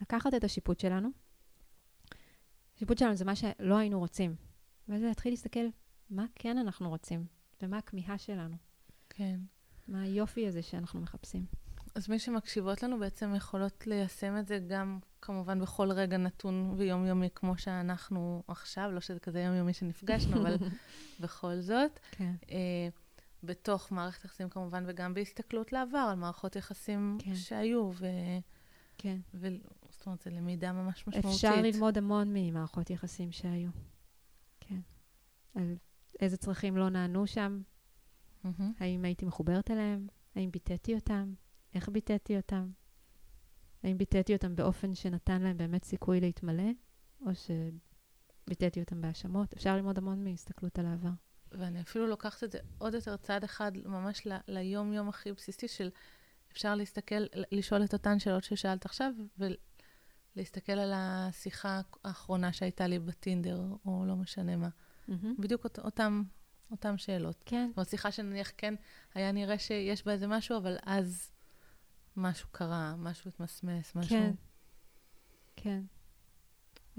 לקחת את השיפוט שלנו. השיפוט שלנו זה מה שלא היינו רוצים. ואז להתחיל להסתכל מה כן אנחנו רוצים, ומה הכמיהה שלנו, כן. מה היופי הזה שאנחנו מחפשים. אז מי שמקשיבות לנו בעצם יכולות ליישם את זה גם כמובן בכל רגע נתון ויומיומי כמו שאנחנו עכשיו, לא שזה כזה יומיומי שנפגשנו, אבל בכל זאת. כן. אה, בתוך מערכת יחסים כמובן, וגם בהסתכלות לעבר על מערכות יחסים כן. שהיו, ו... כן. ו... זאת אומרת, זו למידה ממש משמעותית. אפשר ללמוד המון ממערכות יחסים שהיו. כן. על איזה צרכים לא נענו שם, מהמם. האם הייתי מחוברת אליהם, האם ביטאתי אותם, איך ביטאתי אותם, האם ביטאתי אותם באופן שנתן להם באמת סיכוי להתמלא, או שביטאתי אותם בהאשמות. אפשר ללמוד המון מהסתכלות על העבר. ואני אפילו לוקחת את זה עוד יותר צעד אחד, ממש ל- ליום-יום הכי בסיסי של אפשר להסתכל, לשאול את אותן שאלות ששאלת עכשיו, ולהסתכל על השיחה האחרונה שהייתה לי בטינדר, או לא משנה מה. בדיוק אות, אותם, אותם שאלות. כן, זאת אומרת, שיחה שנניח כן היה נראה שיש בה איזה משהו, אבל אז משהו קרה, משהו התמסמס, משהו... כן. כן.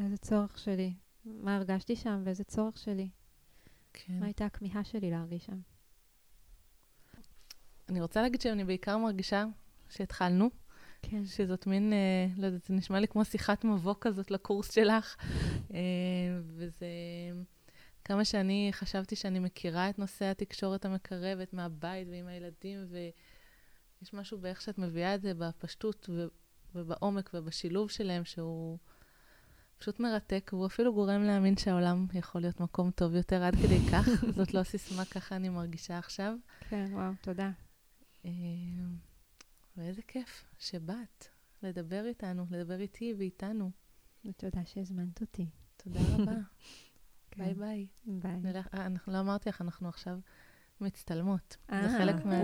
איזה צורך שלי. מה הרגשתי שם ואיזה צורך שלי. כן. מה הייתה הכמיהה שלי להרגיש שם. אני רוצה להגיד שאני בעיקר מרגישה שהתחלנו, כן. שזאת מין, אה, לא יודעת, זה נשמע לי כמו שיחת מבוא כזאת לקורס שלך. אה, וזה... כמה שאני חשבתי שאני מכירה את נושא התקשורת המקרבת מהבית ועם הילדים, ויש משהו באיך שאת מביאה את זה בפשטות ו... ובעומק ובשילוב שלהם, שהוא פשוט מרתק, והוא אפילו גורם להאמין שהעולם יכול להיות מקום טוב יותר עד כדי כך. זאת לא סיסמה, ככה אני מרגישה עכשיו. כן, וואו, תודה. אה, ואיזה כיף שבאת לדבר איתנו, לדבר איתי ואיתנו. ותודה שהזמנת אותי. תודה רבה. כן. ביי ביי. ביי. נלך, אה, אנחנו לא אמרתי לך, אנחנו עכשיו מצטלמות. זה אה, חלק מה...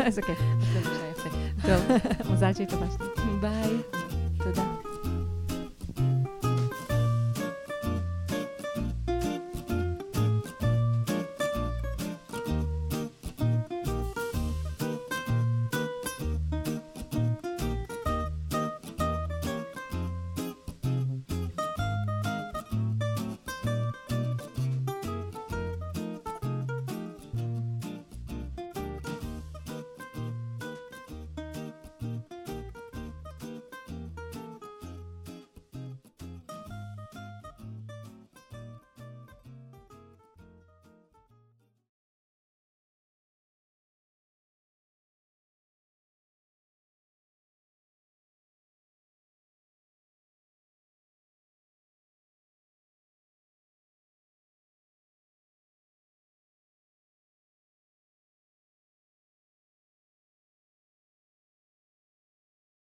איזה כיף. טוב, מזל שהתלבשתי. ביי. תודה.